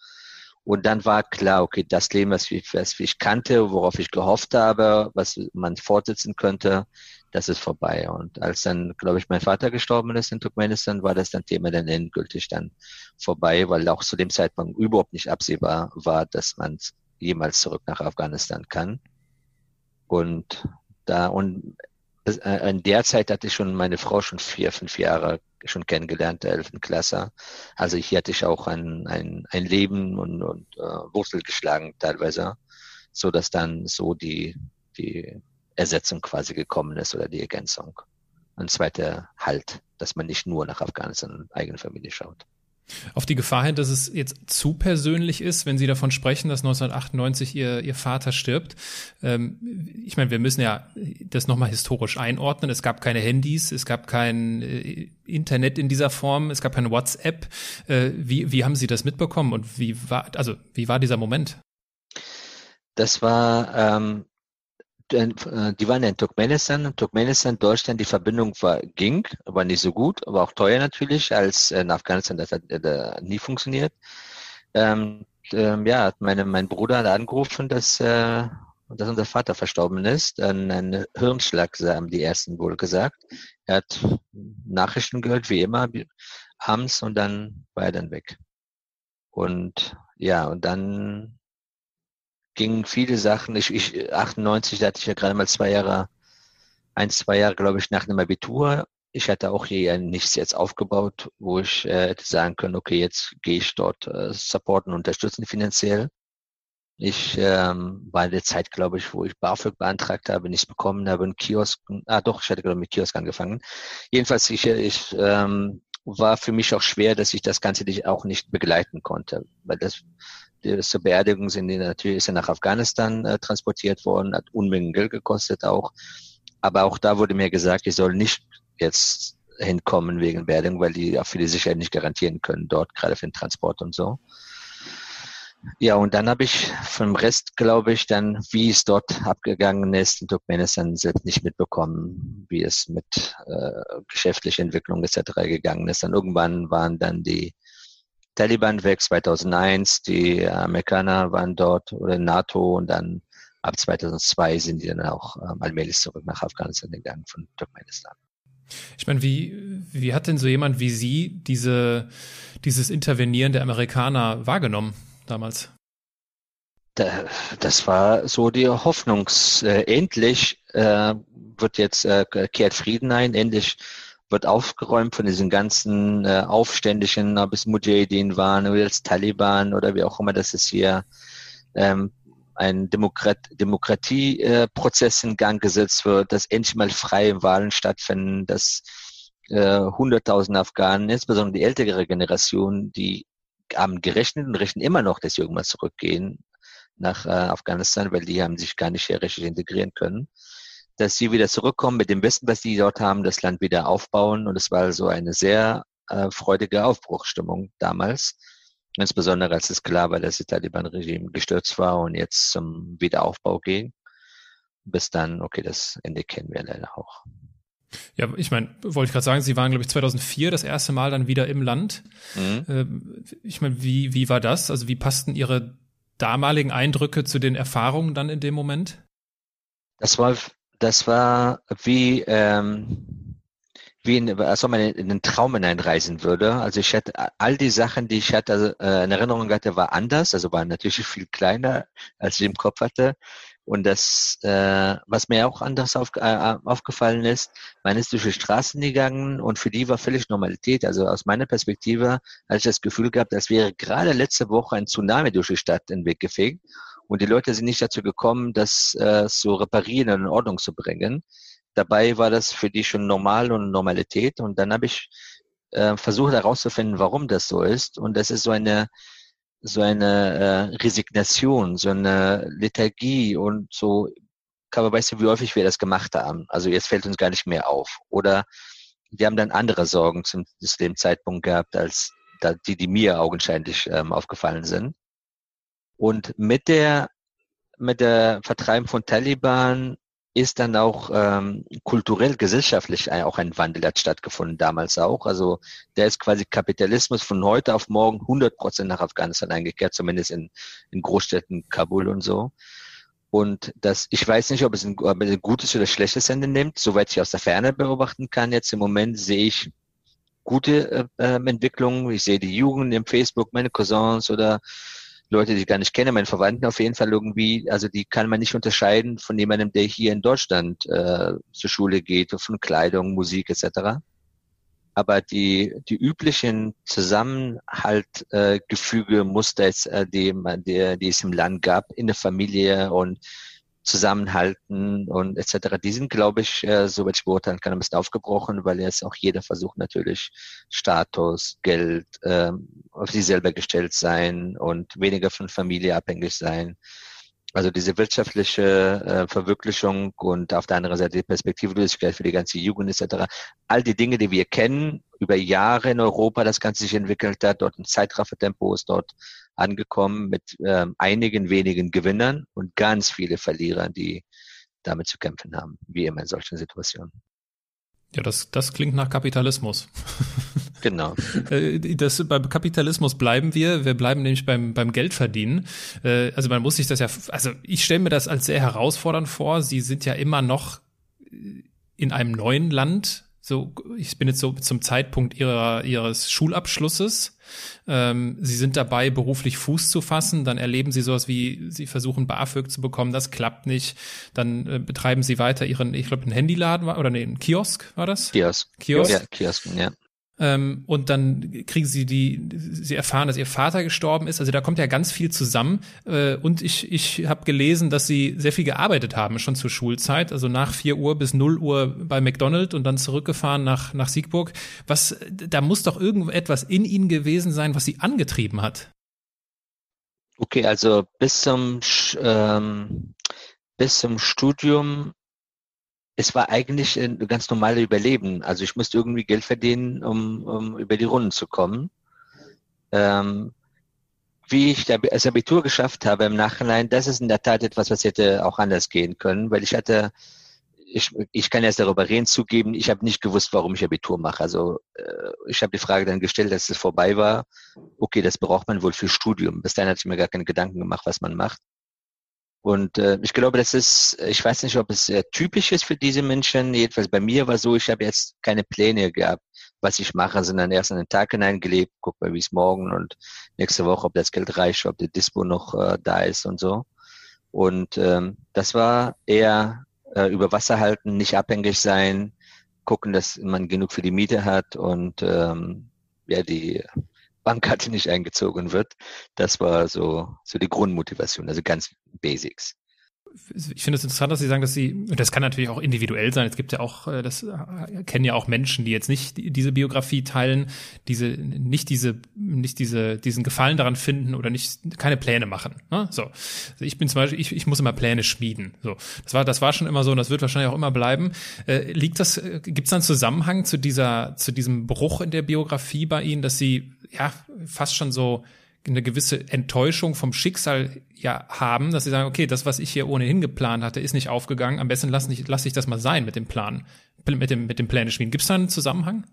Und dann war klar, okay, das Leben, was ich, was ich kannte, worauf ich gehofft habe, was man fortsetzen könnte, das ist vorbei. Und als dann, glaube ich, mein Vater gestorben ist in Turkmenistan, war das dann Thema dann endgültig dann vorbei, weil auch zu dem Zeitpunkt überhaupt nicht absehbar war, dass man jemals zurück nach Afghanistan kann. Und da und äh, in der Zeit hatte ich schon meine Frau schon vier, fünf Jahre schon kennengelernt, der elften Klasse. Also hier hatte ich auch ein, ein, ein Leben und, und äh, Wurzel geschlagen teilweise, so dass dann so die, die Ersetzung quasi gekommen ist oder die Ergänzung. Ein zweiter Halt, dass man nicht nur nach Afghanistan und eigene Familie schaut. Auf die Gefahr hin, dass es jetzt zu persönlich ist, wenn Sie davon sprechen, dass 1998 Ihr, Ihr Vater stirbt. Ähm, ich meine, wir müssen ja das nochmal historisch einordnen. Es gab keine Handys, es gab kein äh, Internet in dieser Form, es gab keine WhatsApp. Äh, wie, wie haben Sie das mitbekommen und wie war, also wie war dieser Moment? Das war ähm, äh, die waren in Turkmenistan. Turkmenistan, Deutschland, die Verbindung war, ging, aber nicht so gut, aber auch teuer natürlich, als in Afghanistan das hat äh, nie funktioniert. Ähm, ähm, ja, meine, mein Bruder hat angerufen, dass, äh, dass unser Vater verstorben ist. Ein, ein Hirnschlag, haben die ersten wohl gesagt. Er hat Nachrichten gehört, wie immer, abends und dann war er dann weg. Und ja, und dann gingen viele Sachen. Ich, ich 98, da hatte ich ja gerade mal zwei Jahre, ein, zwei Jahre, glaube ich, nach einem Abitur. Ich hatte auch hier nichts jetzt aufgebaut, wo ich äh, hätte sagen können, okay, jetzt gehe ich dort äh, supporten, unterstützen finanziell. Ich ähm, war in der Zeit, glaube ich, wo ich BAföG beantragt habe, nichts bekommen habe, einen Kiosk, ah doch, ich hatte ich mit Kiosk angefangen. Jedenfalls, ich, ich ähm, war für mich auch schwer, dass ich das Ganze auch nicht begleiten konnte, weil das zur Beerdigung sind die natürlich ist er nach Afghanistan äh, transportiert worden, hat Unmengen Geld gekostet auch. aber auch da wurde mir gesagt, ich soll nicht jetzt hinkommen wegen Werbung, weil die auch für die Sicherheit nicht garantieren können dort, gerade für den Transport und so. Ja, und dann habe ich vom Rest, glaube ich, dann, wie es dort abgegangen ist, in Turkmenistan selbst nicht mitbekommen, wie es mit äh, geschäftlicher Entwicklung etc. gegangen ist. Dann irgendwann waren dann die Taliban weg, 2001, die Amerikaner waren dort oder NATO und dann ab 2002 sind die dann auch ähm, allmählich zurück nach Afghanistan gegangen von Turkmenistan. Ich meine, wie, wie hat denn so jemand wie Sie diese, dieses Intervenieren der Amerikaner wahrgenommen damals? Das war so die Hoffnung. Äh, endlich äh, wird jetzt äh, kehrt Frieden ein, endlich wird aufgeräumt von diesen ganzen äh, Aufständischen, ob es Mujahideen waren oder jetzt Taliban oder wie auch immer, dass es hier ähm, ein Demokrat Demokratieprozess äh, in Gang gesetzt wird, dass endlich mal freie Wahlen stattfinden, dass äh, hunderttausend Afghanen, insbesondere die ältere Generation, die haben gerechnet und rechnen immer noch, dass sie irgendwann zurückgehen nach äh, Afghanistan, weil die haben sich gar nicht hier richtig integrieren können, dass sie wieder zurückkommen mit dem Besten, was sie dort haben, das Land wieder aufbauen. Und es war also eine sehr äh, freudige Aufbruchsstimmung damals Insbesondere als es klar war, dass das Taliban-Regime gestürzt war und jetzt zum Wiederaufbau ging. Bis dann, okay, das Ende kennen wir leider auch. Ja, ich meine, wollte ich gerade sagen, Sie waren, glaube ich, 2004 das erste Mal dann wieder im Land. Mhm. Ähm, ich meine, wie, wie war das? Also wie passten Ihre damaligen Eindrücke zu den Erfahrungen dann in dem Moment? Das war, das war wie, ähm, wie in, als ob man in einen Traum hineinreisen würde. Also ich hatte all die Sachen, die ich hatte, äh, in Erinnerung hatte, war anders, also war natürlich viel kleiner, als ich im Kopf hatte. Und das, äh, was mir auch anders auf, äh, aufgefallen ist, man ist durch die Straßen gegangen und für die war völlig Normalität. Also aus meiner Perspektive hatte ich das Gefühl gehabt, als wäre gerade letzte Woche ein Tsunami durch die Stadt in den Weg gefegt. Und die Leute sind nicht dazu gekommen, das äh, zu reparieren und in Ordnung zu bringen. Dabei war das für die schon normal und Normalität. Und dann habe ich äh, versucht herauszufinden, warum das so ist. Und das ist so eine so eine äh, Resignation, so eine Lethargie und so. Aber weißt du, wie häufig wir das gemacht haben? Also jetzt fällt uns gar nicht mehr auf. Oder wir haben dann andere Sorgen zum, zu dem Zeitpunkt gehabt, als die, die mir augenscheinlich ähm, aufgefallen sind. Und mit der mit der Vertreibung von Taliban ist dann auch ähm, kulturell, gesellschaftlich auch ein Wandel hat stattgefunden damals auch. Also der ist quasi Kapitalismus von heute auf morgen 100 Prozent nach Afghanistan eingekehrt, zumindest in, in Großstädten, Kabul und so. Und das, ich weiß nicht, ob es ein, ob es ein gutes oder schlechtes Ende nimmt. Soweit ich aus der Ferne beobachten kann, jetzt im Moment sehe ich gute äh, ähm, Entwicklungen. Ich sehe die Jugend im Facebook, meine Cousins oder Leute, die ich gar nicht kenne, meine Verwandten auf jeden Fall irgendwie, also die kann man nicht unterscheiden von jemandem, der hier in Deutschland äh, zur Schule geht, von Kleidung, Musik etc. Aber die, die üblichen Zusammenhaltgefüge, äh, Muster, äh, die, die, die es im Land gab, in der Familie und Zusammenhalten und etc. Die sind, glaube ich, äh, soweit ich beurteilen kann, ein bisschen aufgebrochen, weil jetzt auch jeder versucht natürlich Status, Geld, äh, auf sich selber gestellt sein und weniger von Familie abhängig sein. Also diese wirtschaftliche äh, Verwirklichung und auf der anderen Seite die Perspektivlosigkeit für die ganze Jugend etc. All die Dinge, die wir kennen, über Jahre in Europa das Ganze sich entwickelt hat, dort ein Zeitraffertempo ist dort angekommen mit ähm, einigen wenigen Gewinnern und ganz viele Verlierern, die damit zu kämpfen haben, wie immer in solchen Situationen. Ja, das, das klingt nach Kapitalismus. Genau. Äh, das, beim Kapitalismus bleiben wir. Wir bleiben nämlich beim, beim Geldverdienen. Äh, also man muss sich das ja, also ich stelle mir das als sehr herausfordernd vor. Sie sind ja immer noch in einem neuen Land so, ich bin jetzt so zum Zeitpunkt ihrer, ihres Schulabschlusses. Ähm, sie sind dabei, beruflich Fuß zu fassen. Dann erleben sie sowas wie, sie versuchen BAföG zu bekommen. Das klappt nicht. Dann äh, betreiben sie weiter ihren, ich glaube, einen Handyladen war, oder nee, ein Kiosk war das? Kiosk. Kiosk. Ja, Kiosk, ja. Ähm, und dann kriegen sie die, sie erfahren, dass ihr Vater gestorben ist. Also da kommt ja ganz viel zusammen. Äh, und ich, ich habe gelesen, dass sie sehr viel gearbeitet haben, schon zur Schulzeit. Also nach vier Uhr bis null Uhr bei McDonald's und dann zurückgefahren nach, nach Siegburg. Was, da muss doch irgendetwas in ihnen gewesen sein, was sie angetrieben hat. Okay, also bis zum, ähm, bis zum Studium es war eigentlich ein ganz normales Überleben. Also ich musste irgendwie Geld verdienen, um, um über die Runden zu kommen. Ähm, wie ich das Abitur geschafft habe im Nachhinein, das ist in der Tat etwas, was hätte auch anders gehen können, weil ich hatte, ich, ich kann jetzt darüber reden, zugeben, ich habe nicht gewusst, warum ich Abitur mache. Also äh, ich habe die Frage dann gestellt, dass es vorbei war. Okay, das braucht man wohl für Studium. Bis dahin hatte ich mir gar keine Gedanken gemacht, was man macht. Und äh, ich glaube, das ist, ich weiß nicht, ob es äh, typisch ist für diese Menschen. Jedenfalls bei mir war so, ich habe jetzt keine Pläne gehabt, was ich mache, sondern erst in den Tag hineingelebt, guck mal, wie es morgen und nächste Woche, ob das Geld reicht, ob der Dispo noch äh, da ist und so. Und ähm, das war eher äh, über Wasser halten, nicht abhängig sein, gucken, dass man genug für die Miete hat und ähm, ja, die Bankkarte nicht eingezogen wird. Das war so, so die Grundmotivation, also ganz Basics ich finde es interessant, dass Sie sagen, dass Sie, das kann natürlich auch individuell sein. Es gibt ja auch, äh, das äh, kennen ja auch Menschen, die jetzt nicht diese Biografie teilen, diese, nicht diese, nicht diese, diesen Gefallen daran finden oder nicht, keine Pläne machen. Ne? So. Also ich bin zum Beispiel, ich, ich muss immer Pläne schmieden. So. Das war, das war schon immer so und das wird wahrscheinlich auch immer bleiben. Äh, liegt das, äh, gibt es da einen Zusammenhang zu dieser, zu diesem Bruch in der Biografie bei Ihnen, dass Sie, ja, fast schon so, eine gewisse Enttäuschung vom Schicksal ja haben, dass sie sagen, okay, das, was ich hier ohnehin geplant hatte, ist nicht aufgegangen. Am besten lasse ich, lass ich das mal sein mit dem Plan, mit dem, mit dem Pläne schmieden. Gibt es da einen Zusammenhang?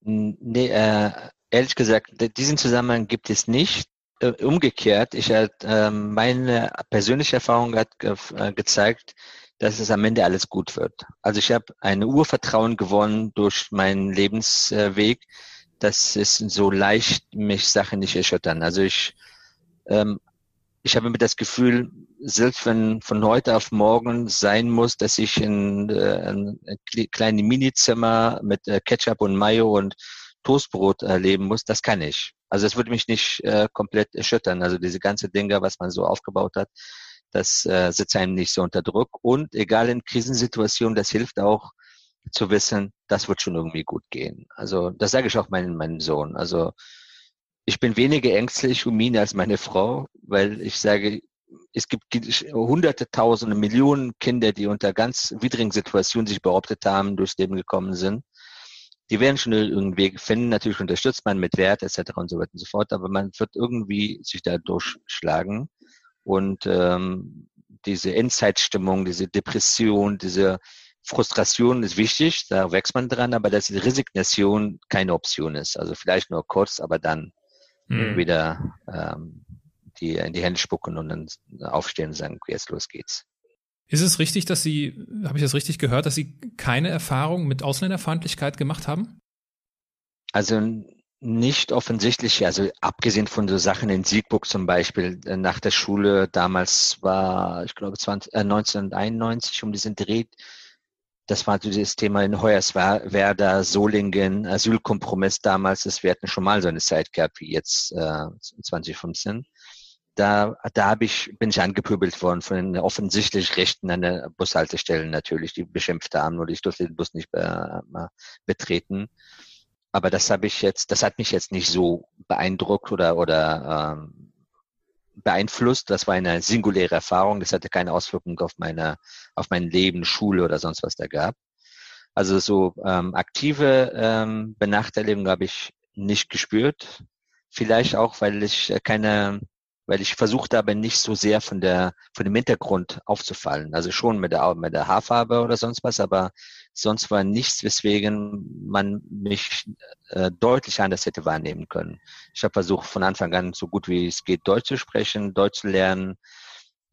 Nee, äh, ehrlich gesagt, diesen Zusammenhang gibt es nicht. Äh, umgekehrt, ich äh, meine persönliche Erfahrung hat ge äh, gezeigt, dass es am Ende alles gut wird. Also ich habe ein Urvertrauen gewonnen durch meinen Lebensweg das ist so leicht, mich Sachen nicht erschüttern. Also ich, ähm, ich habe mir das Gefühl, selbst wenn von heute auf morgen sein muss, dass ich in äh, ein kleines Minizimmer mit äh, Ketchup und Mayo und Toastbrot erleben muss, das kann ich. Also es würde mich nicht äh, komplett erschüttern. Also diese ganze Dinge, was man so aufgebaut hat, das äh, setzt einem nicht so unter Druck. Und egal in Krisensituationen, das hilft auch, zu wissen, das wird schon irgendwie gut gehen. Also das sage ich auch meinem, meinem Sohn. Also ich bin weniger ängstlich um ihn als meine Frau, weil ich sage, es gibt hunderte, tausende, Millionen Kinder, die unter ganz widrigen Situationen sich behauptet haben, durchs Leben gekommen sind. Die werden schon irgendwie finden. Natürlich unterstützt man mit Wert etc. und so weiter und so fort, aber man wird irgendwie sich da durchschlagen. Und ähm, diese Endzeitstimmung, diese Depression, diese Frustration ist wichtig, da wächst man dran, aber dass die Resignation keine Option ist. Also vielleicht nur kurz, aber dann mhm. wieder ähm, die in die Hände spucken und dann aufstehen und sagen, jetzt los geht's. Ist es richtig, dass Sie, habe ich das richtig gehört, dass Sie keine Erfahrung mit Ausländerfeindlichkeit gemacht haben? Also nicht offensichtlich, also abgesehen von so Sachen in Siegburg zum Beispiel, äh, nach der Schule damals war, ich glaube, 20, äh, 1991 um diesen Dreh, das war dieses Thema in Hoyerswerda, Solingen, Asylkompromiss damals. Das, wir hatten schon mal so eine Zeit gehabt wie jetzt äh, 2015. Da, da hab ich, bin ich angepöbelt worden von den offensichtlich Rechten an der Bushaltestellen natürlich, die beschimpft haben oder ich durfte den Bus nicht äh, betreten. Aber das habe ich jetzt, das hat mich jetzt nicht so beeindruckt oder oder ähm, beeinflusst. Das war eine singuläre Erfahrung. Das hatte keine Auswirkung auf meine, auf mein Leben, Schule oder sonst was da gab. Also so ähm, aktive ähm, Benachteiligung habe ich nicht gespürt. Vielleicht auch, weil ich keine weil ich versucht habe, nicht so sehr von der von dem Hintergrund aufzufallen. Also schon mit der mit der Haarfarbe oder sonst was, aber sonst war nichts, weswegen man mich äh, deutlich anders hätte wahrnehmen können. Ich habe versucht, von Anfang an so gut wie es geht Deutsch zu sprechen, Deutsch zu lernen,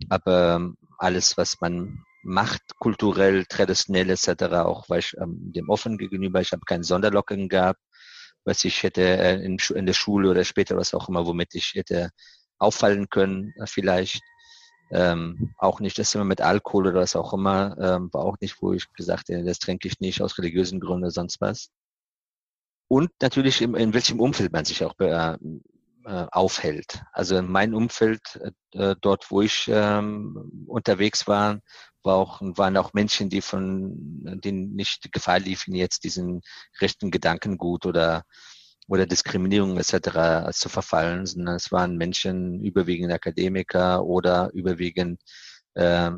aber ähm, alles, was man macht, kulturell, traditionell etc., auch weil ich ähm, dem offen gegenüber, ich habe keinen Sonderlocken gehabt, was ich hätte äh, in, in der Schule oder später was auch immer, womit ich hätte auffallen können, äh, vielleicht. Ähm, auch nicht das immer mit Alkohol oder was auch immer, ähm, war auch nicht, wo ich gesagt habe, das trinke ich nicht aus religiösen Gründen oder sonst was. Und natürlich, in, in welchem Umfeld man sich auch äh, äh, aufhält. Also in meinem Umfeld, äh, dort, wo ich ähm, unterwegs war, war auch, waren auch Menschen, die von denen nicht Gefahr liefen, jetzt diesen rechten Gedankengut oder oder Diskriminierung etc. zu verfallen, sondern es waren Menschen, überwiegend Akademiker oder überwiegend äh,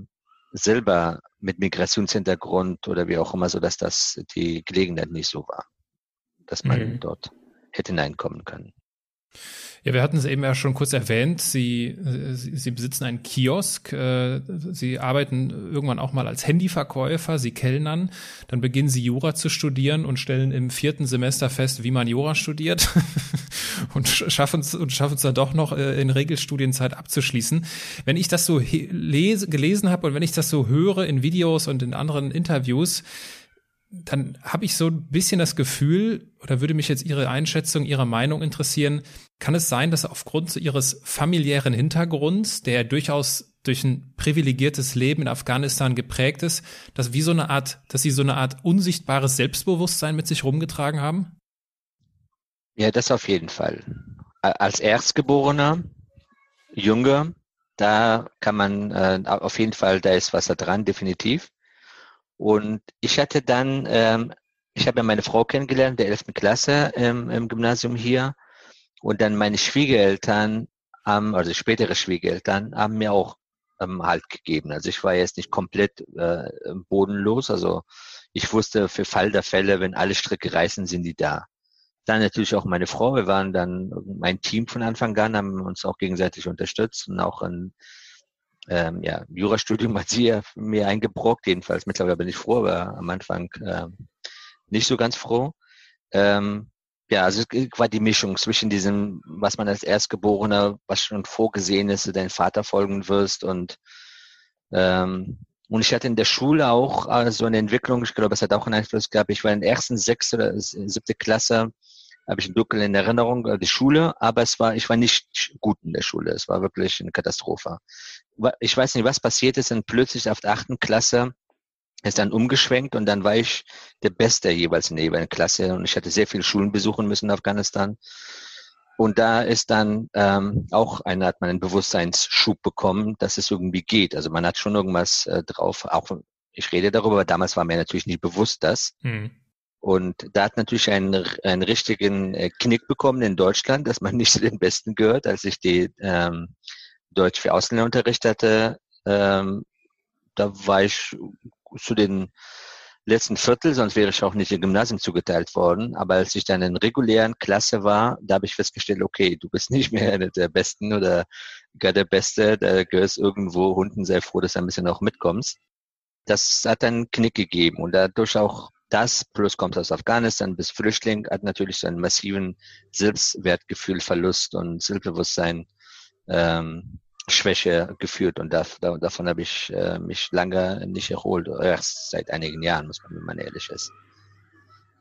selber mit Migrationshintergrund oder wie auch immer, so dass das die Gelegenheit nicht so war, dass man mhm. dort hätte hineinkommen können. Ja, wir hatten es eben ja schon kurz erwähnt. Sie, Sie, Sie besitzen einen Kiosk. Äh, Sie arbeiten irgendwann auch mal als Handyverkäufer. Sie kellnern. Dann beginnen Sie Jura zu studieren und stellen im vierten Semester fest, wie man Jura studiert und schaffen es und schaffen es dann doch noch äh, in Regelstudienzeit abzuschließen. Wenn ich das so lese, gelesen habe und wenn ich das so höre in Videos und in anderen Interviews, dann habe ich so ein bisschen das Gefühl, oder würde mich jetzt Ihre Einschätzung, Ihre Meinung interessieren, kann es sein, dass aufgrund Ihres familiären Hintergrunds, der durchaus durch ein privilegiertes Leben in Afghanistan geprägt ist, dass wie so eine Art, dass Sie so eine Art unsichtbares Selbstbewusstsein mit sich rumgetragen haben? Ja, das auf jeden Fall. Als Erstgeborener, Jünger, da kann man äh, auf jeden Fall, da ist was da dran, definitiv. Und ich hatte dann, ähm, ich habe ja meine Frau kennengelernt, der 11. Klasse ähm, im Gymnasium hier. Und dann meine Schwiegereltern, ähm, also spätere Schwiegereltern, haben mir auch ähm, Halt gegeben. Also ich war jetzt nicht komplett äh, bodenlos. Also ich wusste für Fall der Fälle, wenn alle Stricke reißen, sind die da. Dann natürlich auch meine Frau. Wir waren dann mein Team von Anfang an, haben uns auch gegenseitig unterstützt und auch ein ähm, ja, Jurastudium hat sie ja mir eingebrockt, jedenfalls mittlerweile bin ich froh, aber am Anfang ähm, nicht so ganz froh. Ähm, ja, also war die Mischung zwischen diesem, was man als Erstgeborener, was schon vorgesehen ist, du deinen Vater folgen wirst und ähm, und ich hatte in der Schule auch äh, so eine Entwicklung, ich glaube, es hat auch einen Einfluss gehabt. Ich war in der ersten sechste oder siebte Klasse, habe ich dunkel in Erinnerung, äh, die Schule, aber es war, ich war nicht gut in der Schule. Es war wirklich eine Katastrophe. Ich weiß nicht, was passiert ist, und plötzlich auf der achten Klasse ist dann umgeschwenkt und dann war ich der Beste jeweils in der jeweiligen Klasse und ich hatte sehr viele Schulen besuchen müssen in Afghanistan. Und da ist dann ähm, auch einer hat man einen Bewusstseinsschub bekommen, dass es irgendwie geht. Also man hat schon irgendwas äh, drauf. Auch ich rede darüber, aber damals war mir natürlich nicht bewusst das. Hm. Und da hat natürlich einen, einen richtigen äh, Knick bekommen in Deutschland, dass man nicht zu den Besten gehört, als ich die ähm, Deutsch für Ausländer unterrichtete. Ähm, da war ich zu den letzten Viertel, sonst wäre ich auch nicht im Gymnasium zugeteilt worden. Aber als ich dann in regulären Klasse war, da habe ich festgestellt, okay, du bist nicht mehr einer der Besten oder gar der Beste, da gehörst irgendwo, Hunden sei froh, dass du ein bisschen auch mitkommst. Das hat einen Knick gegeben und dadurch auch das plus kommt aus Afghanistan bis Flüchtling hat natürlich so einen massiven Selbstwertgefühlverlust und Selbstbewusstsein ähm, Schwäche geführt und da, da, davon habe ich äh, mich lange nicht erholt, erst seit einigen Jahren, muss man, wenn man ehrlich ist.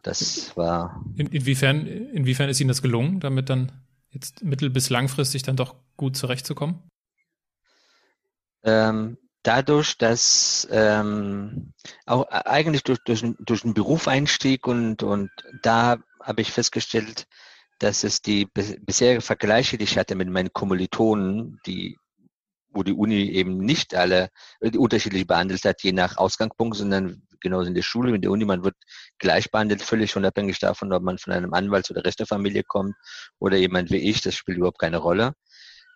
Das war. In, inwiefern, inwiefern ist Ihnen das gelungen, damit dann jetzt mittel- bis langfristig dann doch gut zurechtzukommen? Ähm, dadurch, dass ähm, auch äh, eigentlich durch, durch, durch einen Berufseinstieg und, und da habe ich festgestellt, dass es die bisherigen Vergleiche, die ich hatte mit meinen Kommilitonen, die wo die Uni eben nicht alle äh, unterschiedlich behandelt hat, je nach Ausgangspunkt, sondern genauso in der Schule, in der Uni, man wird gleich behandelt, völlig unabhängig davon, ob man von einem Anwalts- oder Richterfamilie kommt oder jemand wie ich, das spielt überhaupt keine Rolle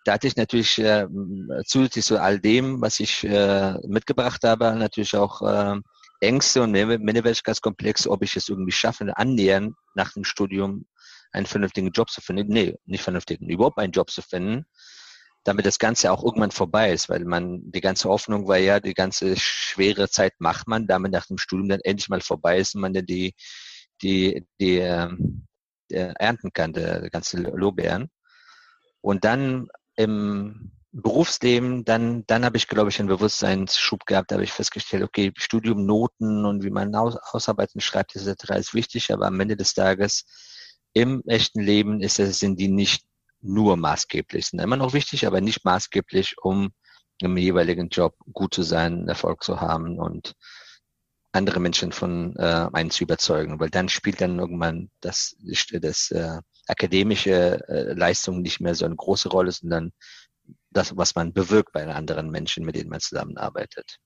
da hatte ich natürlich äh, zusätzlich zu all dem, was ich äh, mitgebracht habe, natürlich auch äh, Ängste und Minderwertigkeitskomplex, ob ich es irgendwie schaffe, annähernd nach dem Studium einen vernünftigen Job zu finden. Nee, nicht vernünftigen, überhaupt einen Job zu finden, damit das Ganze auch irgendwann vorbei ist, weil man, die ganze Hoffnung war ja, die ganze schwere Zeit macht man, damit nach dem Studium dann endlich mal vorbei ist und man dann die, die, die, äh, ernten kann, der, der ganze Lorbeeren. Und dann im Berufsleben, dann, dann habe ich, glaube ich, einen Bewusstseinsschub gehabt, da habe ich festgestellt, okay, Studium, Noten und wie man Aus Ausarbeiten schreibt, etc. ist wichtig, aber am Ende des Tages im echten Leben ist es, sind die nicht nur maßgeblich, sind immer noch wichtig, aber nicht maßgeblich, um im jeweiligen Job gut zu sein, Erfolg zu haben und andere Menschen von äh, einen zu überzeugen, weil dann spielt dann irgendwann das, das äh, akademische äh, Leistung nicht mehr so eine große Rolle, sondern das, was man bewirkt bei anderen Menschen, mit denen man zusammenarbeitet.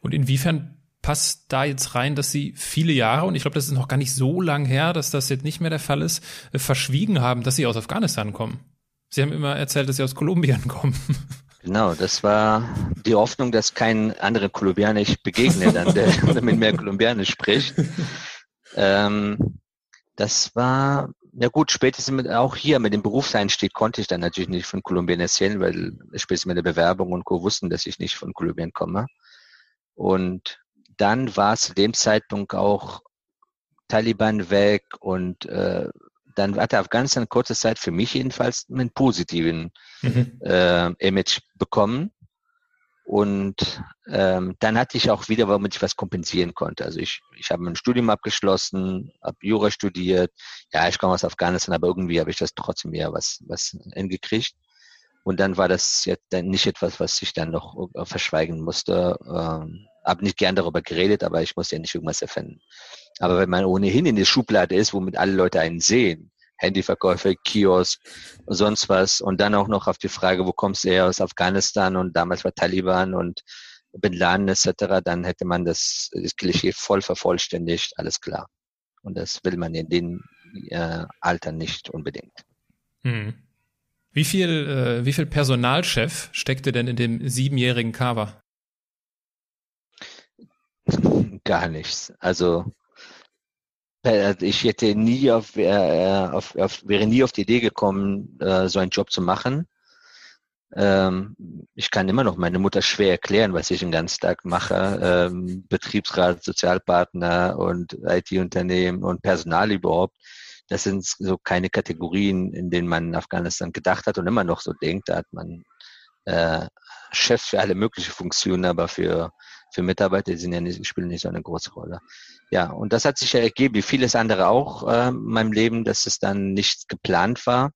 Und inwiefern passt da jetzt rein, dass Sie viele Jahre, und ich glaube, das ist noch gar nicht so lang her, dass das jetzt nicht mehr der Fall ist, äh, verschwiegen haben, dass Sie aus Afghanistan kommen? Sie haben immer erzählt, dass Sie aus Kolumbien kommen. Genau, das war die Hoffnung, dass kein anderer Kolumbianer ich begegne, dann, der mit mehr Kolumbianisch spricht. Ähm, das war, ja gut, spätestens mit, auch hier mit dem Berufseinstieg konnte ich dann natürlich nicht von Kolumbien erzählen, weil spätestens mit der Bewerbung und Co. wussten, dass ich nicht von Kolumbien komme. Und dann war es zu dem Zeitpunkt auch Taliban weg und äh, dann hat Afghanistan kurze Zeit für mich jedenfalls einen positiven mhm. äh, Image bekommen. Und ähm, dann hatte ich auch wieder, womit ich was kompensieren konnte. Also ich, ich habe mein Studium abgeschlossen, habe Jura studiert. Ja, ich komme aus Afghanistan, aber irgendwie habe ich das trotzdem wieder was, was hingekriegt. Und dann war das jetzt dann nicht etwas, was ich dann noch verschweigen musste. Ähm, habe nicht gern darüber geredet, aber ich muss ja nicht irgendwas erfinden. Aber wenn man ohnehin in der Schublade ist, womit alle Leute einen sehen, Handyverkäufe, Kiosk und sonst was, und dann auch noch auf die Frage, wo kommst du her aus Afghanistan und damals war Taliban und Bin Laden etc., dann hätte man das, das Klischee voll vervollständigt, alles klar. Und das will man in dem äh, Alter nicht unbedingt. Hm. Wie viel, äh, wie viel Personalchef steckte denn in dem siebenjährigen Cover? Gar nichts. Also ich hätte nie auf, äh, auf, auf, wäre nie auf die Idee gekommen, äh, so einen Job zu machen. Ähm, ich kann immer noch meine Mutter schwer erklären, was ich den ganzen Tag mache. Ähm, Betriebsrat, Sozialpartner und IT-Unternehmen und Personal überhaupt. Das sind so keine Kategorien, in denen man in Afghanistan gedacht hat und immer noch so denkt. Da hat man äh, Chef für alle möglichen Funktionen, aber für, für Mitarbeiter sind ja nicht, spielen nicht so eine große Rolle. Ja, und das hat sich ja ergeben, wie vieles andere auch äh, in meinem Leben, dass es dann nicht geplant war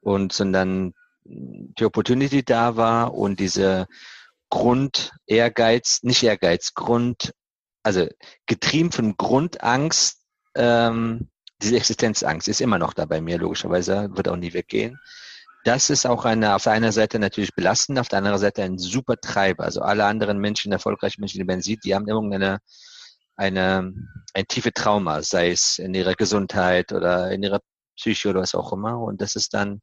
und sondern die Opportunity da war und diese Grund Ehrgeiz, nicht Ehrgeiz, Grund, also getrieben von Grundangst, ähm, diese Existenzangst ist immer noch da bei mir, logischerweise, wird auch nie weggehen das ist auch eine, auf einer Seite natürlich belastend, auf der anderen Seite ein super Treiber. Also alle anderen Menschen, erfolgreiche Menschen, die man sieht, die haben irgendeine eine, ein tiefe Trauma, sei es in ihrer Gesundheit oder in ihrer Psyche oder was auch immer. Und das ist dann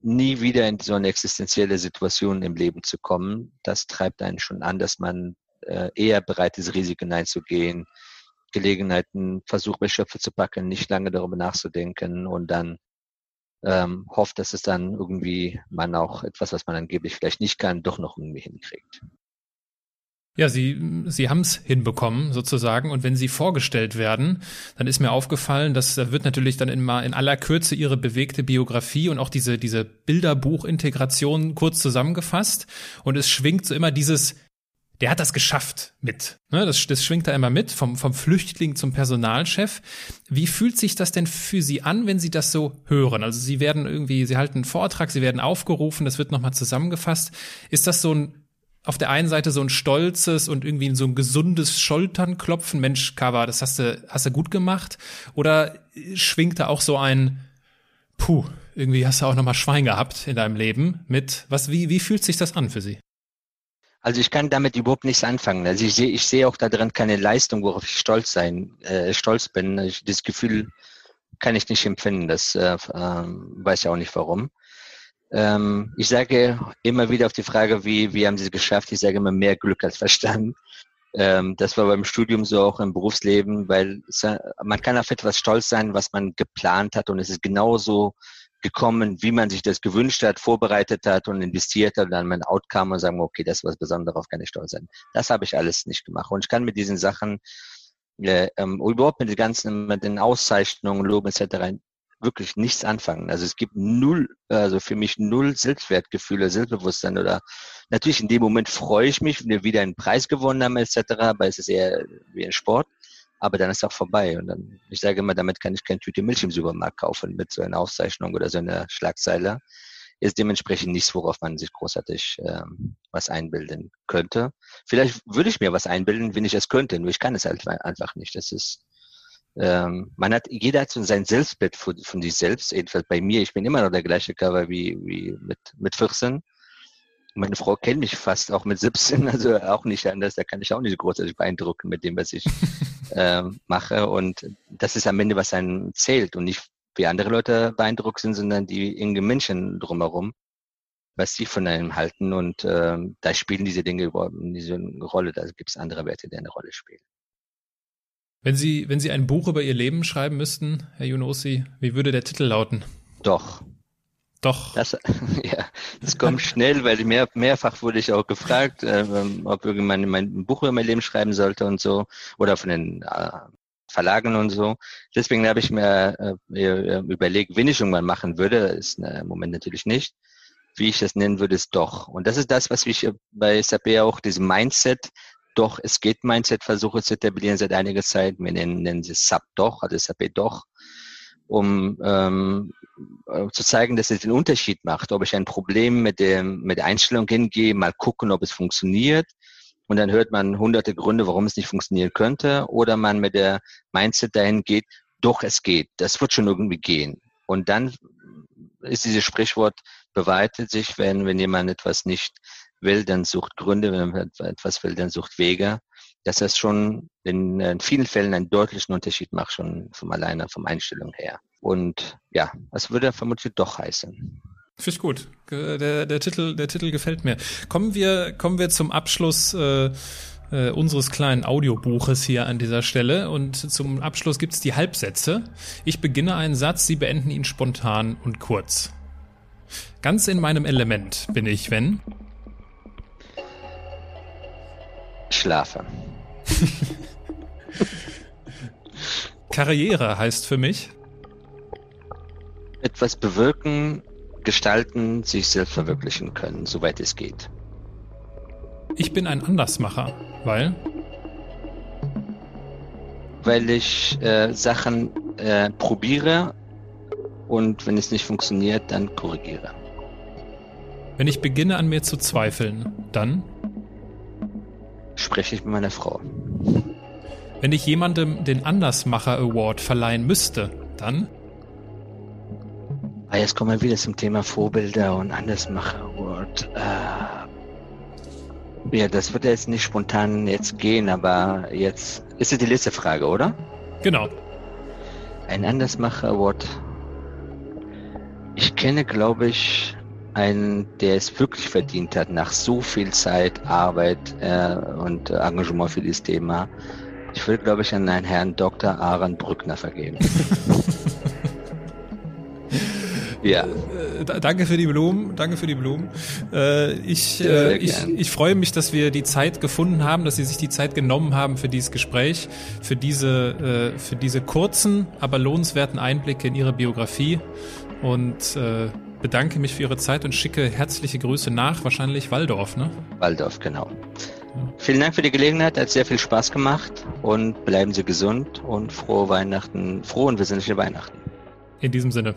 nie wieder in so eine existenzielle Situation im Leben zu kommen. Das treibt einen schon an, dass man äh, eher bereit ist, Risiken einzugehen, Gelegenheiten versucht, Schöpfe zu packen, nicht lange darüber nachzudenken und dann ähm, hofft, dass es dann irgendwie man auch etwas, was man angeblich vielleicht nicht kann, doch noch irgendwie hinkriegt. Ja, sie, sie haben es hinbekommen sozusagen. Und wenn sie vorgestellt werden, dann ist mir aufgefallen, dass da wird natürlich dann immer in aller Kürze ihre bewegte Biografie und auch diese, diese Bilderbuchintegration kurz zusammengefasst. Und es schwingt so immer dieses, der hat das geschafft mit. Ne, das, das schwingt da immer mit, vom, vom Flüchtling zum Personalchef. Wie fühlt sich das denn für Sie an, wenn Sie das so hören? Also Sie werden irgendwie, Sie halten einen Vortrag, Sie werden aufgerufen, das wird nochmal zusammengefasst. Ist das so ein, auf der einen Seite so ein stolzes und irgendwie so ein gesundes Schulternklopfen? Mensch, Kava, das hast du, hast du gut gemacht? Oder schwingt da auch so ein, puh, irgendwie hast du auch nochmal Schwein gehabt in deinem Leben mit, was, wie, wie fühlt sich das an für Sie? Also ich kann damit überhaupt nichts anfangen. Also ich sehe, ich sehe auch darin keine Leistung, worauf ich stolz sein, äh, stolz bin. Ich, das Gefühl kann ich nicht empfinden. Das äh, äh, weiß ich auch nicht warum. Ähm, ich sage immer wieder auf die Frage, wie, wie haben Sie es geschafft? Ich sage immer mehr Glück als Verstand. Ähm, das war beim Studium so auch im Berufsleben, weil es, man kann auf etwas stolz sein, was man geplant hat und es ist genauso gekommen, wie man sich das gewünscht hat, vorbereitet hat und investiert hat dann mein Outcome und sagen, okay, das ist was Besonderes, darauf kann ich stolz sein. Das habe ich alles nicht gemacht. Und ich kann mit diesen Sachen, äh, ähm, überhaupt mit den ganzen, mit den Auszeichnungen, Lob etc. wirklich nichts anfangen. Also es gibt null, also für mich null Selbstwertgefühle, Selbstbewusstsein oder natürlich in dem Moment freue ich mich, wenn wir wieder einen Preis gewonnen haben etc., aber es ist eher wie ein Sport aber dann ist auch vorbei. Und dann, ich sage immer, damit kann ich keine Tüte Milch im Supermarkt kaufen mit so einer Auszeichnung oder so einer Schlagzeile. Ist dementsprechend nichts, worauf man sich großartig ähm, was einbilden könnte. Vielleicht würde ich mir was einbilden, wenn ich es könnte, nur ich kann es halt einfach nicht. Das ist, ähm, man hat, jeder hat so sein Selbstbild von, von sich selbst, jedenfalls bei mir, ich bin immer noch der gleiche Cover wie, wie mit, mit 14 meine Frau kennt mich fast auch mit 17, also auch nicht anders. Da kann ich auch nicht großartig beeindrucken mit dem, was ich ähm, mache. Und das ist am Ende, was einen zählt und nicht wie andere Leute beeindruckt sind, sondern die irgendwie Menschen drumherum. was sie von einem halten. Und äh, da spielen diese Dinge überhaupt diese Rolle. Da gibt es andere Werte, die eine Rolle spielen. Wenn Sie, wenn Sie ein Buch über Ihr Leben schreiben müssten, Herr Junossi, wie würde der Titel lauten? Doch. Doch. Das, ja, das kommt schnell, weil mehr, mehrfach wurde ich auch gefragt, äh, ob ich mein, Buch über mein Leben schreiben sollte und so, oder von den äh, Verlagen und so. Deswegen habe ich mir äh, überlegt, wenn ich irgendwann machen würde, ist äh, im Moment natürlich nicht, wie ich das nennen würde, ist doch. Und das ist das, was ich bei SAP auch, diesem Mindset, doch, es geht Mindset versuche zu etablieren seit einiger Zeit. Wir nennen, nennen sie SAP doch, also SAP doch, um ähm, äh, zu zeigen, dass es den Unterschied macht, ob ich ein Problem mit, dem, mit der Einstellung hingehe, mal gucken, ob es funktioniert. Und dann hört man hunderte Gründe, warum es nicht funktionieren könnte. Oder man mit der Mindset dahin geht, doch, es geht. Das wird schon irgendwie gehen. Und dann ist dieses Sprichwort beweitet sich, wenn, wenn jemand etwas nicht will, dann sucht Gründe, wenn man etwas will, dann sucht Wege, dass das schon in, in vielen Fällen einen deutlichen Unterschied macht, schon vom alleine, vom Einstellung her. Und ja, was würde vermutlich doch heißen. Finde ich gut. Der, der, Titel, der Titel gefällt mir. Kommen wir, kommen wir zum Abschluss äh, äh, unseres kleinen Audiobuches hier an dieser Stelle. Und zum Abschluss gibt's die Halbsätze. Ich beginne einen Satz, Sie beenden ihn spontan und kurz. Ganz in meinem Element bin ich, wenn schlafe. Karriere heißt für mich etwas bewirken, gestalten, sich selbst verwirklichen können, soweit es geht. Ich bin ein Andersmacher, weil weil ich äh, Sachen äh, probiere und wenn es nicht funktioniert, dann korrigiere. Wenn ich beginne an mir zu zweifeln, dann spreche ich mit meiner Frau. Wenn ich jemandem den Andersmacher Award verleihen müsste, dann? Ah, jetzt kommen wir wieder zum Thema Vorbilder und Andersmacher Award. Äh, ja, das wird jetzt nicht spontan jetzt gehen, aber jetzt ist es die letzte Frage, oder? Genau. Ein Andersmacher Award. Ich kenne, glaube ich, einen, der es wirklich verdient hat, nach so viel Zeit, Arbeit äh, und Engagement für dieses Thema. Ich würde, glaube ich, an einen Herrn Dr. Aaron Brückner vergeben. ja. Äh, danke für die Blumen, danke für die Blumen. Äh, ich, äh, ich, ich freue mich, dass wir die Zeit gefunden haben, dass Sie sich die Zeit genommen haben für dieses Gespräch, für diese, für diese kurzen, aber lohnenswerten Einblicke in Ihre Biografie und bedanke mich für Ihre Zeit und schicke herzliche Grüße nach, wahrscheinlich Waldorf, ne? Waldorf, genau. Ja. Vielen Dank für die Gelegenheit, hat sehr viel Spaß gemacht und bleiben Sie gesund und frohe Weihnachten, frohe und besinnliche Weihnachten. In diesem Sinne.